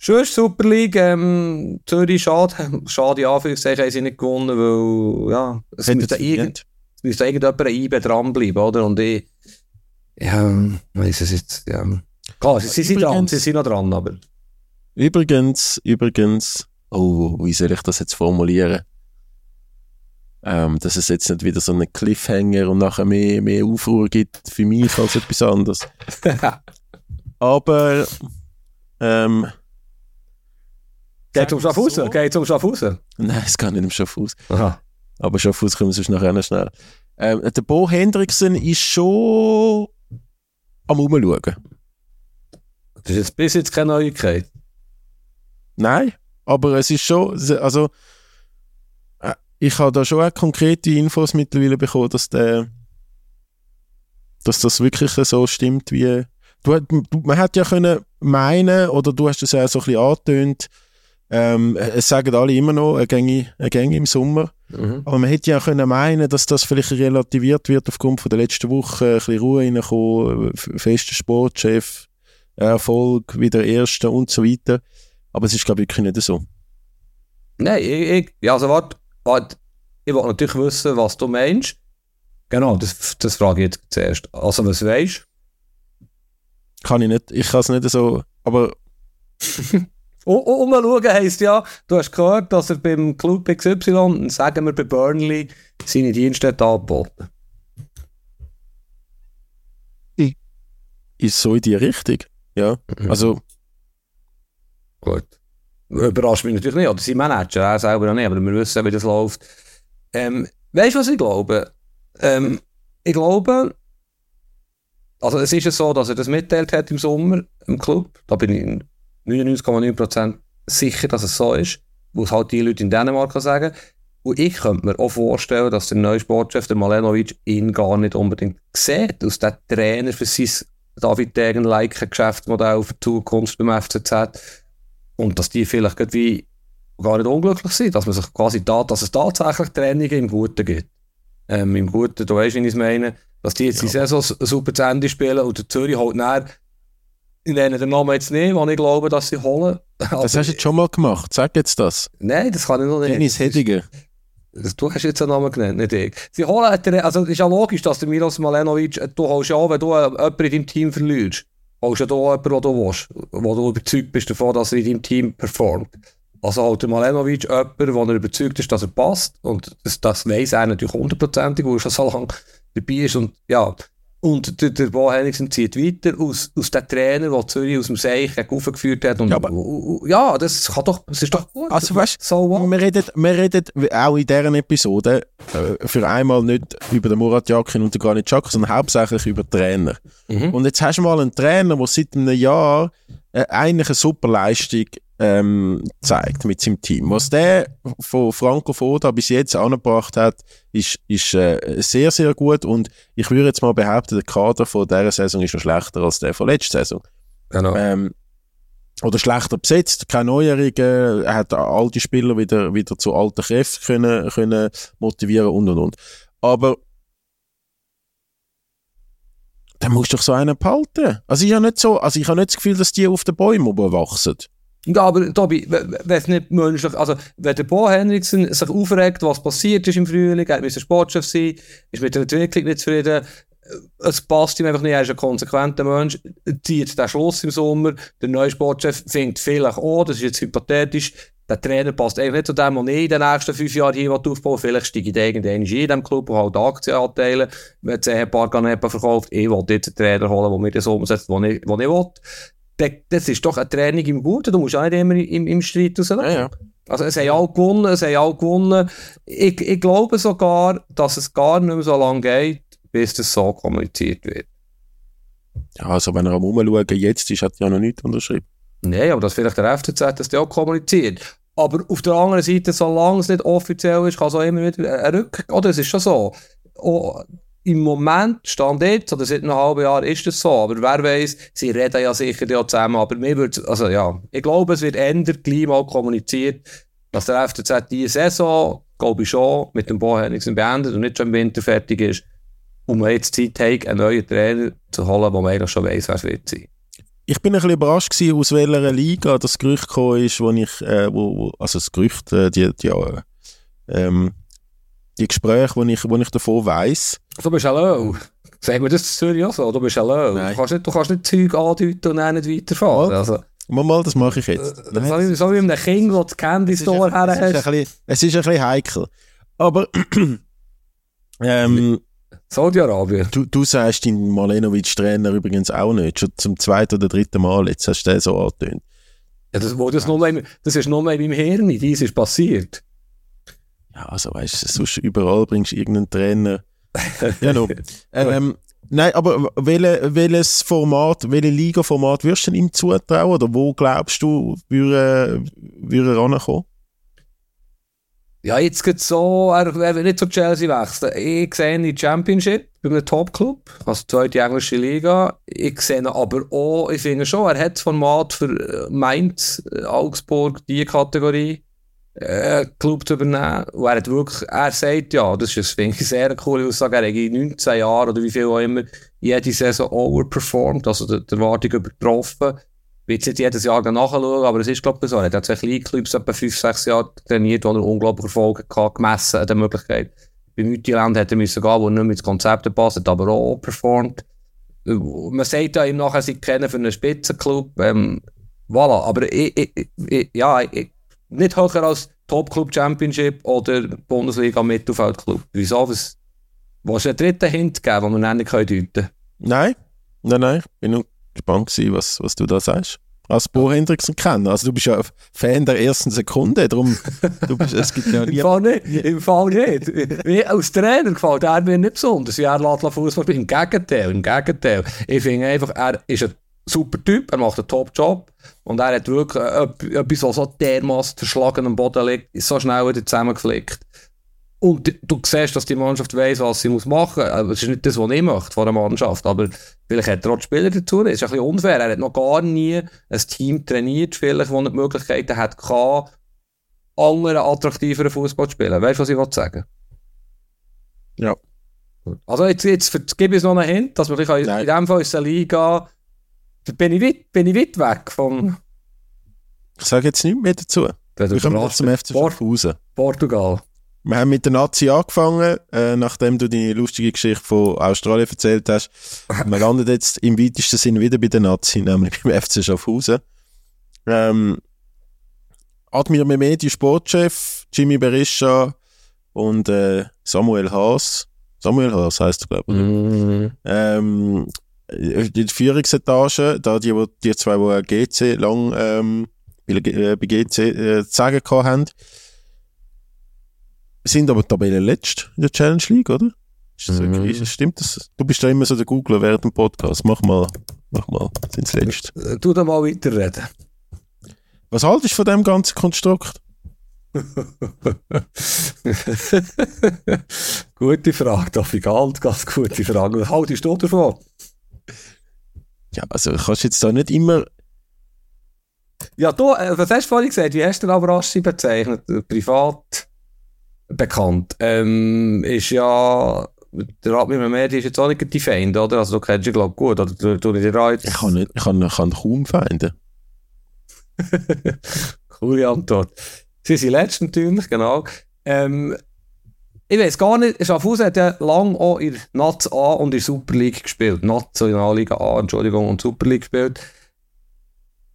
Schon Super League, ähm, Zürich, schade, [LAUGHS] schade, ja, Anführungszeichen, haben sie nicht gewonnen, weil, ja, es müsste, irgend, es müsste irgendjemand ein IB dranbleiben, oder? Und ich, ja, weiss es jetzt, ja. Klar, sie, sie sind dran, sie sind noch dran, aber. Übrigens, übrigens, oh, wie soll ich das jetzt formulieren? Ähm, dass es jetzt nicht wieder so einen Cliffhanger und nachher mehr, mehr Aufruhr gibt für mich als etwas anderes. [LAUGHS] aber, ähm, Geht es um Schaffhausen? So? Geht es um Schaffhausen? Nein, es geht nicht um Schaffhausen. Aha. Aber Schaffhausen kommen wir sonst nachher schnell. Ähm, der Bo Hendrickson ist schon am Umschauen. Das ist jetzt bis jetzt keine Neuigkeit. Nein, aber es ist schon, also ich habe da schon auch konkrete Infos mittlerweile bekommen, dass der dass das wirklich so stimmt, wie du, man hätte ja können meinen, oder du hast es ja so ein bisschen angetönt, ähm, es sagen alle immer noch, eine Gänge, eine Gänge im Sommer. Mhm. Aber man hätte ja können meinen, dass das vielleicht relativiert wird aufgrund von der letzten Woche, ein bisschen Ruhe reinkommen, fester Sportchef, Erfolg, wieder Erster und so weiter. Aber es ist, glaube ich, wirklich nicht so. Nein, ich, ich ja, also warte, warte, ich wollte natürlich wissen, was du meinst. Genau, das, das frage ich jetzt zuerst. Also, was weißt Kann ich nicht, ich kann es nicht so, aber Umschauen heisst ja, du hast gehört, dass er beim Club XY, sagen wir bei Burnley, seine Dienste angeboten Ist so in die Richtung, ja. Mhm. Also. Gut. Überrascht mich natürlich nicht. Oder sein Manager, er selber auch nicht, aber wir wissen, wie das läuft. Ähm, weißt du, was ich glaube? Ähm, ich glaube, also es ist ja so, dass er das mitteilt hat im Sommer im Club. Da bin ich 99,9% sicher, dass es so ist, wo es halt die Leute in Dänemark sagen. Und ich könnte mir auch vorstellen, dass der neue Sportchef, der Malenovic, ihn gar nicht unbedingt sieht, aus der Trainer für sein David Degen-like Geschäftsmodell für die Zukunft beim FCZ. Und dass die vielleicht wie gar nicht unglücklich sind, dass man sich quasi da, dass es tatsächlich Trainingen im Guten gibt. Ähm, Im Guten, du weißt, wie ich es meine, dass die jetzt ja. die Saison super zu Ende spielen und der Zürich holt näher ich nenne den Namen jetzt nicht, weil ich glaube, dass sie holen. [LAUGHS] Das hast du jetzt schon mal gemacht. Sag jetzt das. Nein, das kann ich noch nicht. Dennis Hediger. Du hast jetzt einen Namen genannt, nicht ich. Sie holen, also es ist ja logisch, dass der Milos Malenovic, du holst ja, wenn du jemanden in deinem Team verlierst, du ja da jemanden, den du willst, wo du überzeugt bist davon, dass er in deinem Team performt. Also der Malenovic jemanden, wo er überzeugt ist, dass er passt, und das, das weiss er natürlich hundertprozentig, weil er schon so lange dabei ist, und ja, und der, der Bo Henriksen zieht weiter aus, aus dem Trainer, der Zürich aus dem Seich aufgeführt hat. Und, ja, aber, ja, das, kann doch, das ist doch gut. Also weißt so wir, reden, wir reden auch in dieser Episode äh, für einmal nicht über den Murat Yakin und den Granit Xhaka, sondern hauptsächlich über den Trainer. Mhm. Und jetzt hast du mal einen Trainer, der seit einem Jahr äh, eigentlich eine super Leistung ähm, zeigt mit seinem Team. Was der von Franco Foda bis jetzt angebracht hat, ist, ist äh, sehr, sehr gut und ich würde jetzt mal behaupten, der Kader von dieser Saison ist noch schlechter als der von letzter Saison. Genau. Ähm, oder schlechter besetzt, keine Neuerungen, er hat alte Spieler wieder, wieder zu alten Kräften können, können motivieren und und und. Aber dann musst du doch so einen behalten. Also ich habe nicht so, also ich habe nicht das Gefühl, dass die auf den Bäumen wachsen. Aber Tobi, wenn es nicht menschlich, also wenn der Bo Henriksen sich aufregt, was passiert ist im Frühling, er müsste Sportchef sein, ist mit der Entwicklung nicht zufrieden, es passt ihm einfach nicht, er ist ein konsequenter Mensch, zieht den Schluss im Sommer, der neue Sportchef findet vielleicht auch, das ist jetzt hypothetisch, der Trainer passt einfach nicht zu dem, was ich in den nächsten fünf Jahren hier aufbauen vielleicht steige ich irgendeine in diesem Club und halt Aktienanteile, wenn 10 Paar Ganepa verkauft, ich will jetzt einen Trainer holen, der mir das umsetzt, was ich, was ich das ist doch ein Training im Guten, du musst auch nicht immer im, im Streit rauslaufen. Ja, ja. Also es haben alle gewonnen, es haben alle gewonnen. Ich, ich glaube sogar, dass es gar nicht mehr so lange geht, bis das so kommuniziert wird. Ja, also wenn er am Umschauen jetzt ist, hat er ja noch nichts unterschrieben. Nein, aber das vielleicht der FCZ das auch kommuniziert. Aber auf der anderen Seite, solange es nicht offiziell ist, kann es auch immer wieder ein Rück... Oder es ist schon so. Oh, im Moment, Stand jetzt, oder seit einem halben Jahr, ist das so. Aber wer weiß, sie reden ja sicher ja zusammen. Aber mir wird, also ja, ich glaube, es wird ändert, gleich mal kommuniziert, dass der FCZ diese Saison, glaube ich schon, mit dem Bo beendet und nicht schon im Winter fertig ist, um jetzt Zeit hat, einen neuen Trainer zu holen, wo man eigentlich schon weiss, wer es wird sein. Ich bin ein bisschen überrascht gewesen, aus welcher Liga das Gerücht gekommen ist, wo ich, äh, wo, also das Gerücht, äh, die, die, äh, ähm, die Gespräche, wo ich, wo ich davon weiss. Du bist hallo. Sagen wir das zu Zürich auch so? Du bist hallo. Du kannst, nicht, du kannst nicht Zeug andeuten und dann nicht weiterfahren. Also. Mal, mal, das mache ich jetzt. Äh, so, so wie einem Kind, das das Candy Store her hast. Es ist ein bisschen heikel. Aber, [CLEARS THROAT] ähm, Saudi-Arabien. Du, du sagst deinen Malenovic-Trainer übrigens auch nicht. Schon zum zweiten oder dritten Mal. Jetzt hast du den so angetönt. Ja, das, das, nur, das ist nur in meinem Hirn. Dies ist passiert. Ja, also weißt du, sonst überall bringst du irgendeinen Trainer. [LAUGHS] no. ähm, nein, aber welche, welches Format, welche Liga-Format wirst du ihm zutrauen? Oder wo glaubst du, würde, würde er rankommen? Ja, jetzt geht so, er wird nicht zu Chelsea wechseln. Ich sehe ihn in Championship bei einem Top-Club, also zweite englische Liga. Ich sehe ihn aber auch, ich finde schon, er hat das Format für Mainz, Augsburg, die Kategorie äh, Club zu übernehmen. Und er hat wirklich, er sagt ja, das ist finde [LAUGHS] ich, sehr coole Aussage, er hat in 19 Jahren oder wie viel auch immer jede Saison overperformed, also die, die Erwartung übertroffen. Ich will jetzt jedes Jahr nachschauen, aber es ist, glaube ich, so. Er hat zwei Clubs etwa 5, 6 Jahre trainiert, wo er unglaublich Erfolg hatte, gemessen an der Möglichkeit. Bei Mütterland hätte er müssen gehen, wo nicht mehr ins Konzept passt, aber auch performt. Man sagt ja ihm nachher, sie kennen für einen Spitzenclub. Ähm, voilà, aber ich, ich, ich, ja, ich, nicht höher als Top-Club Championship oder Bundesliga Mittelfeldclub. Wieso? Was, was einen dritten Hint geben, den wir nicht deuten können? Nein, nein, nein. Ich bin nur gespannt gewesen, was, was du da sagst. als Bo Hendrickson kennen. Also du bist ja Fan der ersten Sekunde, darum, du bist, es gibt ja [LAUGHS] Im Fall nicht, im Fall nicht. Wie als Trainer gefällt er mir nicht besonders, wie er Fußball spielt. Im Gegenteil, im Gegenteil. Ich finde einfach, er ist ein super Typ, er macht einen Top-Job und er hat wirklich etwas, was so dermaßen verschlagen am Boden liegt, so schnell wieder zusammengeflickt. Und du siehst, dass die Mannschaft weiß, was sie muss machen muss. Es ist nicht das, was ich möchte von der Mannschaft. Aber vielleicht hat er auch die Spieler dazu. Das ist ein bisschen unfair. Er hat noch gar nie ein Team trainiert, vielleicht, er die Möglichkeiten hat, kann, anderen attraktiveren Fußball zu spielen. Weißt du, was ich will sagen Ja. Also, jetzt, jetzt gebe ich noch einen Hint, dass man in dem Fall ist eine Liga, bin ich weit, bin ich weit weg vom. Ich sage jetzt nichts mehr dazu. Wir kommen zum FC Schaffhausen. Portugal. Wir haben mit der Nazi angefangen, äh, nachdem du deine lustige Geschichte von Australien erzählt hast. Wir [LAUGHS] landen jetzt im weitesten Sinne wieder bei der Nazi, nämlich beim FC Schaffhausen. Ähm, Admir Mehmedi, Sportchef, Jimmy Berisha und äh, Samuel Haas. Samuel Haas heisst er, glaube ich. Mm. Ähm, die Führungsetage, da die, die zwei, die GC lang ähm, bei GC äh, zu sagen haben, sind aber Tabellenletzt in der Challenge League, oder? Ist das mhm. Stimmt das? Du bist ja immer so der Googler während dem Podcast. Mach mal, mach mal, sind letzt. Äh, tu da mal weiterreden. Was haltest du von dem ganzen Konstrukt? [LAUGHS] gute Frage, ich ganz, ganz gute Frage. Was haltest du davon? Ja, also kannst jetzt da nicht immer... Ja, du, äh, was hast du vorhin gesagt? Wie hast du aber Aschi bezeichnet? Privat? bekannt. Ähm, ist ja, der Admir Mehdi ist jetzt auch nicht die Feind, oder? Also du kennst ihn, glaube ich, gut, oder du, du dir jetzt... Ich kann, nicht, ich kann, ich kann kaum Feinde. [LAUGHS] Coole Antwort. Sie sind letzt natürlich, genau. Ähm, ich weiß gar nicht, Schaffhausen hat ja lange auch in Nats A und in der Super League gespielt. Nationalliga A, Entschuldigung, und Super League gespielt.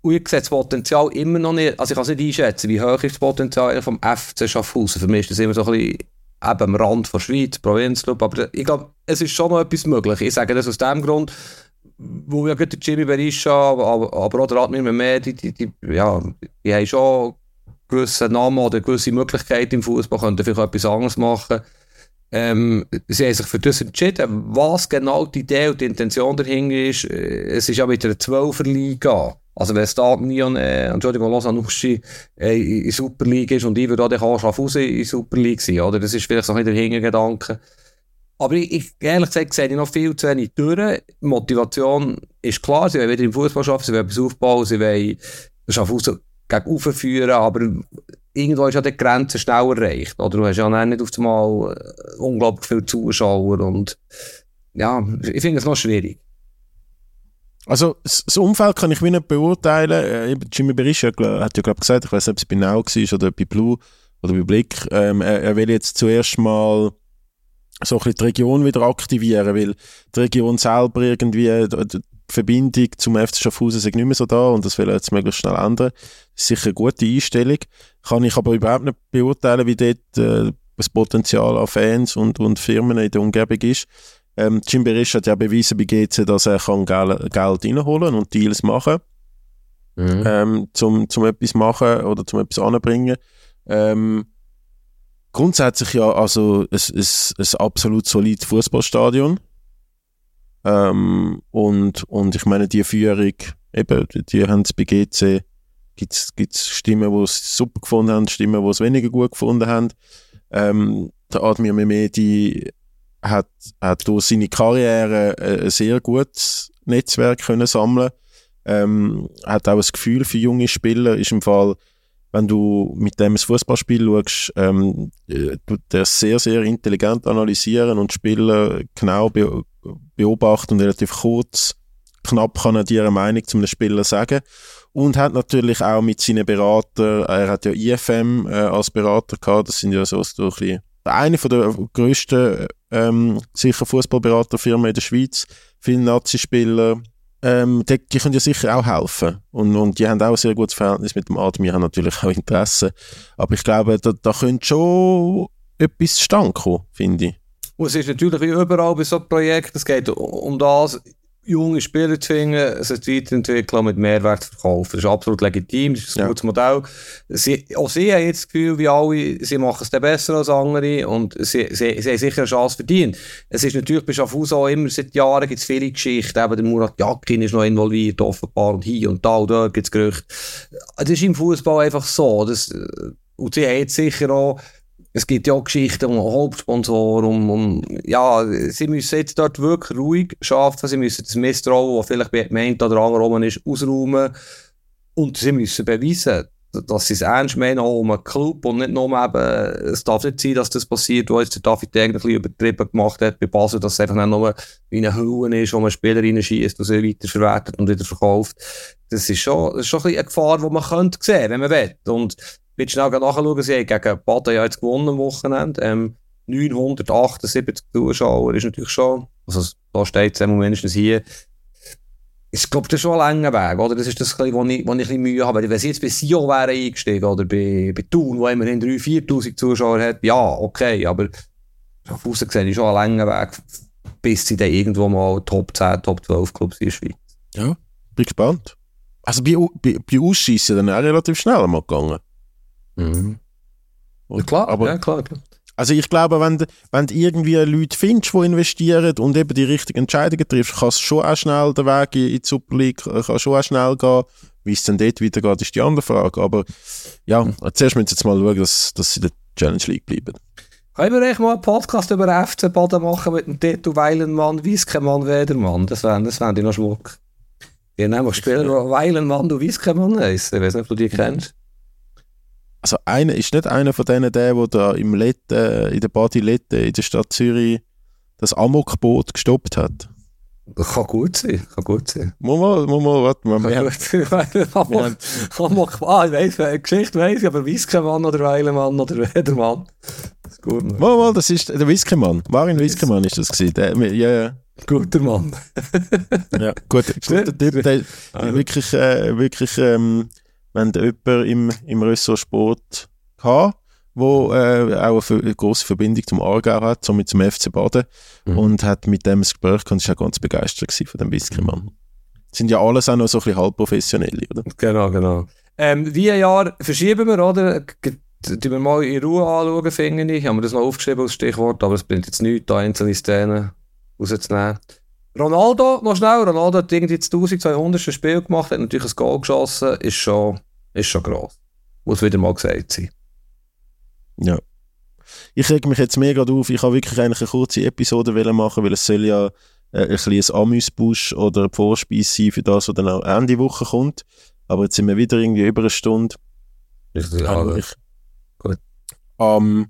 Und ich sehe das Potenzial immer noch nicht, also ich kann es nicht einschätzen, wie hoch ist das Potenzial vom FC Schaffhausen. Für mich ist das immer so ein bisschen eben am Rand der Schweiz, Provinzclub, aber ich glaube, es ist schon noch etwas möglich. Ich sage das aus dem Grund, wo ja gerade Jimmy Berisha, aber, aber auch der Admir Mehmet, die, die, die, ja, die haben schon gewisse Namen oder gewisse Möglichkeiten im Fußball, könnten vielleicht etwas anderes machen. Ähm, sie haben sich für das entschieden. Was genau die Idee und die Intention dahinter ist, äh, es ist ja mit einer 12er Liga. Also wenn Stade Nyon, äh, Entschuldigung, Lausanne Uschi äh, in Super League ist und ich würde auch den Schaffhausen in Super League sein, oder? Das ist vielleicht so ein bisschen der Hintergedanke. Aber ich, ich, ehrlich gesagt sehe ich noch viel zu wenig durch. Motivation ist klar, sie wollen wieder im Fußball arbeiten, sie wollen etwas aufbauen, sie wollen Schaffhausen gegen führen, aber irgendwo ist ja die Grenze schnell erreicht. Oder du hast ja nicht auf einmal äh, unglaublich viele Zuschauer und ja, ich finde es noch schwierig. Also, das Umfeld kann ich wie nicht beurteilen. Äh, Jimmy Berisha hat ja, glaube gesagt, ich weiß nicht, ob es bei Now war oder bei Blue oder bei Blick, ähm, er, er, will jetzt zuerst mal so ein bisschen die Region wieder aktivieren, weil die Region selber irgendwie, Verbindung zum FC Schaffhausen ist nicht mehr so da und das will er jetzt möglichst schnell ändern. Das ist sicher eine gute Einstellung. Kann ich aber überhaupt nicht beurteilen, wie dort äh, das Potenzial an Fans und, und Firmen in der Umgebung ist. Ähm, Jim Berisch hat ja bewiesen bei GC, dass er kann Geld, Geld reinholen und Deals machen mhm. ähm, zum, zum etwas machen oder zum etwas anbringen. Ähm, grundsätzlich ja also es ist ein absolut solides Fußballstadion ähm, und, und ich meine die Führung eben, die haben es bei GC gibt es Stimmen, die es super gefunden haben, Stimmen, die es weniger gut gefunden haben. Ähm, der Admir Mehmedi hat, hat durch seine Karriere ein sehr gutes Netzwerk können sammeln ähm, hat auch ein Gefühl für junge Spieler, ist im Fall, wenn du mit dem das Fußballspiel schaust, ähm, äh, tut er sehr, sehr intelligent analysieren und Spieler genau be beobachten und relativ kurz, knapp kann er dir eine Meinung zu einem Spieler sagen. Und hat natürlich auch mit seinen Beratern, er hat ja IFM äh, als Berater gehabt, das sind ja so, ein bisschen eine der grössten ähm, sicher Fußballberaterfirmen in der Schweiz, viele Nazi-Spieler, ähm, die, die, können ja sicher auch helfen. Und, und die haben auch ein sehr gutes Verhältnis mit dem Adem. Wir haben natürlich auch Interesse. Aber ich glaube, da, da könnte schon etwas stand kommen, finde ich. Und es ist natürlich überall bei so einem Projekt, es geht um das, junge Spieler zu finden, sie weiterentwickeln mit Mehrwert verkaufen. Das ist absolut legitim, das ist ein ja. gutes Modell. Sie, auch sie haben jetzt das Gefühl, wie alle, sie machen es dann besser als andere und sie, sie, sie haben sicher eine Chance verdient. Es ist natürlich bei Schaffhausen auch immer, seit Jahren gibt es viele Geschichten, eben der Murat Jakin ist noch involviert, offenbar, und hier und da und dort gibt es Gerüchte. Das ist im Fußball einfach so. Das, und sie haben jetzt sicher auch es gibt ja auch Geschichten um Hauptsponsoren, um, um, ja, sie müssen jetzt dort wirklich ruhig schaffen, sie müssen das Misstrauen, das vielleicht bei dem oder anderen ist, ausräumen und sie müssen beweisen, dass sie es ernst meinen, auch um einen Club und nicht nur eben, es darf nicht sein, dass das passiert, wo jetzt der David eigentlich übertrieben gemacht hat bei Basel, dass es einfach nur wie eine Hülle ist, wo man Spieler reinschießt und sie weiterverwertet und wieder verkauft. Das ist schon, das ist schon ein eine Gefahr, die man könnte sehen, wenn man will. Und Wird schnell nachschauen, sie haben gegen Baden ja jetzt gewonnen am Wochenende. Ähm, 978 Zuschauer ist natürlich schon, also da steht es mindestens hier, ich glaube, das ist schon ein langer Weg, oder? Das ist das, wo ich, wo ich ein bisschen Mühe habe. Wenn sie jetzt bei Sion wären eingestiegen, oder bei, bei Thun, wo immerhin 3.000, 4.000 Zuschauer hat, ja, okay, aber auf außen gesehen ist schon ein langer Weg, bis sie dann irgendwo mal Top 10, Top 12 Clubs in der Schweiz. Ja, bin gespannt. Also bei, bei, bei Ausschiessen dann auch relativ schnell mal gegangen. Mhm. Ja, klar, aber, ja, klar, klar. Also ich glaube, wenn, wenn du irgendwie Leute findest, die investieren und eben die richtigen Entscheidungen triffst, kann es schon auch schnell der Weg in die Super League, äh, kann schon auch schnell gehen. Wie es dann dort weitergeht, ist die andere Frage. Aber ja, mhm. zuerst müssen wir jetzt mal schauen, dass, dass sie in der Challenge League bleiben. Können wir echt mal einen Podcast über den FC Baden machen mit dem Titel Weilenmann, Wieskemann, Wedermann? Das wäre das wär noch Schmuck. Die haben nämlich Spieler, die Weilenmann und Wieskemann heißen. Ich weiß nicht, ob du die kennst. Also einer ist nicht einer von denen, der, der da im Lette, in der Body Lette in der Stadt Zürich das Amokboot gestoppt hat. Das kann gut sein, kann gut sein. Muss mal, muss mal, warte mal. Amok, [LAUGHS] Amok, ah, ich weiss, eine Geschichte weiss ich, aber Whiskemann oder Weilemann oder [LAUGHS] Wedermann. Das ist gut. Mann. Mal, mal, das ist der Whiskemann. Marin Whiskemann ist das gewesen. Der, ja, ja. Guter Mann. ja, gut, guter Typ, der, wirklich, äh, wirklich, ähm, wenn du jemanden im, im Ressort Sport gehabt, wo äh, auch eine, eine grosse Verbindung zum Aargau hat, somit zum FC Baden mhm. und hat mit dem ein Gespräch gehabt und war auch ganz begeistert von dem Whisky-Mann. Sind ja alles auch noch so ein bisschen halbprofessionelle, oder? Genau, genau. Ähm, wie ein Jahr verschieben wir, oder? Tun wir mal in Ruhe anschauen, finde ich. Ich habe mir das noch aufgeschrieben als Stichwort, aber es bringt jetzt nichts, da einzelne Szenen rauszunehmen. Ronaldo, noch schnell, Ronaldo hat irgendwie das 1200. Spiel gemacht, hat natürlich ein Goal geschossen, ist schon, ist schon gross. Muss wieder mal gesagt sein. Ja. Ich reg mich jetzt mega auf, ich habe wirklich eigentlich eine kurze Episode machen, weil es soll ja äh, ein bisschen ein Amüsbusch oder ein Vorspeise sein für das, was dann auch Ende Woche kommt. Aber jetzt sind wir wieder irgendwie über eine Stunde. Ich, ja, ich, gut. Am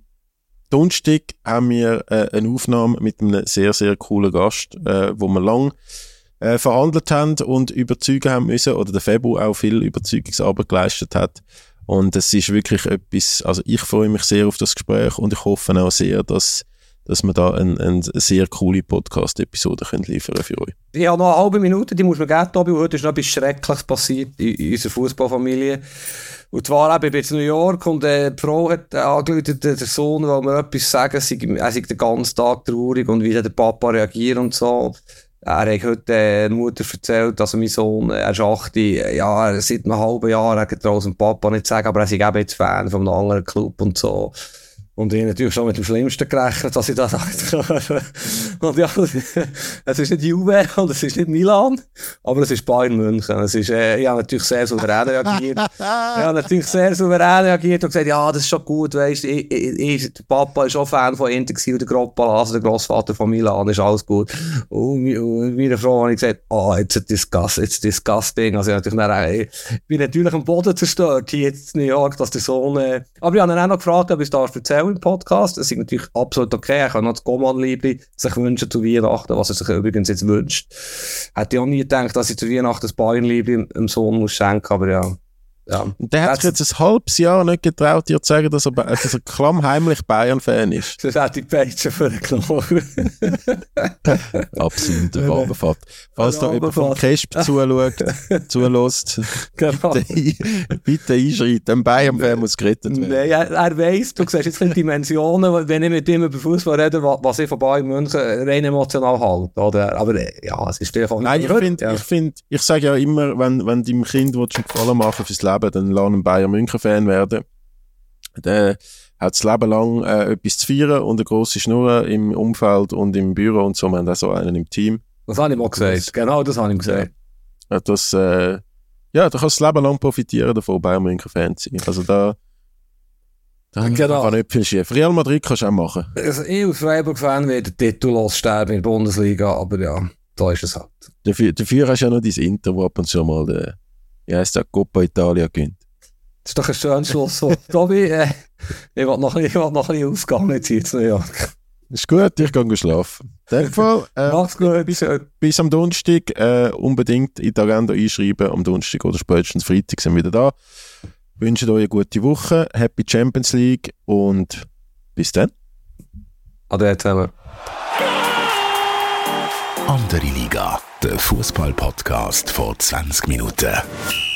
Donnerstag haben wir äh, eine Aufnahme mit einem sehr, sehr coolen Gast, äh, wo wir lang äh, verhandelt haben und überzeugen haben müssen, oder der Febu auch viel Überzeugungsarbeit geleistet hat. Und es ist wirklich etwas, also ich freue mich sehr auf das Gespräch und ich hoffe auch sehr, dass dass wir da eine ein sehr coole Podcast-Episode liefern für euch. Ich habe noch eine halbe Minute, die muss man geben, Tobi. Heute ist noch etwas Schreckliches passiert in, in unserer Fußballfamilie. Und zwar eben, ich bin in New York und äh, die Frau hat äh, angerufen, der Sohn, weil mir etwas sagen, sei, er sei den ganzen Tag traurig und wie der Papa reagiert und so. Er hat heute der Mutter erzählt, dass mein Sohn, er ist 8, ja, seit einem halben Jahr, er kann dem Papa nicht sagen, aber er ist eben jetzt Fan von einem anderen Club und so. Und ich natürlich schon mit dem Schlimmsten gerechnet, dass ich das sage. [LAUGHS] und ja, es ist nicht Juve und es ist nicht Milan, aber es ist Bayern München. Es ist, äh, ich habe natürlich sehr souverän reagiert. ich habe natürlich sehr souverän reagiert und gesagt, ja, das ist schon gut, weißt ich, ich, ich, der Papa ist auch Fan von Inter und der also der Grossvater von Milan, ist alles gut. Und, und meine Frau habe ich gesagt, oh, it's a disgust, it's disgusting. Also ich, natürlich dann, ich bin natürlich am Boden zerstört, hier in New York, dass der Sohn, äh, aber ich habe ihn auch noch gefragt, ob ich es erzählen auch im Podcast. Das ist natürlich absolut okay. Er kann noch das Goman-Liebli sich wünschen zu Weihnachten, was er sich übrigens jetzt wünscht. Hätte auch nie gedacht, dass ich zu Weihnachten das Bayern-Liebli dem Sohn muss schenken, aber ja. Ja. Und der hat sich jetzt ein halbes Jahr nicht getraut, dir zu sagen, dass er, dass er klammheimlich Bayern-Fan ist. [LAUGHS] Das hat die Peitsche für den Knochen. Absoluter Rabenfahrt. Falls da jemand vom Kesp zuschaut, [LAUGHS] zulässt, genau. bitte, bitte einschreiten. Ein Bayern-Fan muss gerettet werden. Nein, er, er weiss, du siehst jetzt in Dimensionen, wenn ich mit ihm über Fußball rede, wa- was ich von Bayern München rein emotional halte. Oder? Aber äh, ja, es ist einfach Nein, ich finde, ja. ich, find, ich sage ja immer, wenn, wenn deinem Kind du einen Gefallen machen fürs Leben, dann lass einen Bayern München Fan werden. Der hat das Leben lang äh, etwas zu feiern und eine grosse Schnur im Umfeld und im Büro und so. Wir haben auch so einen im Team. Das habe ich mal gesagt. Genau, das habe ich gesagt. Ja, das, äh, ja, du kannst das Leben lang profitieren davon, Bayern München Fan zu sein. Also da, da Genau. kann nicht viel schief. Real Madrid kannst du auch machen. Also, ich als Freiburg-Fan werde titellos sterben in der Bundesliga, aber ja, da ist es halt. Dafür, dafür hast du ja noch dein Inter, wo ab und zu mal der, wie heisst der, Coppa Italia gewinnt. Das ist doch ein schönes Schlusswort. [LAUGHS] Tobi, äh, ich will noch, ich will noch ein bisschen ausgehen jetzt hier zu New. Ist gut, ich gehe schlafen. In dem Fall, äh, Mach's gut, bis bis am Donnerstag äh, unbedingt in die Agenda einschreiben. Am Donnerstag oder spätestens Freitag sind wir wieder da. Wünsche euch eine gute Woche, Happy Champions League und bis dann. Ade zusammen. Andere Liga, der Fußball-Podcast vor 20 Minuten.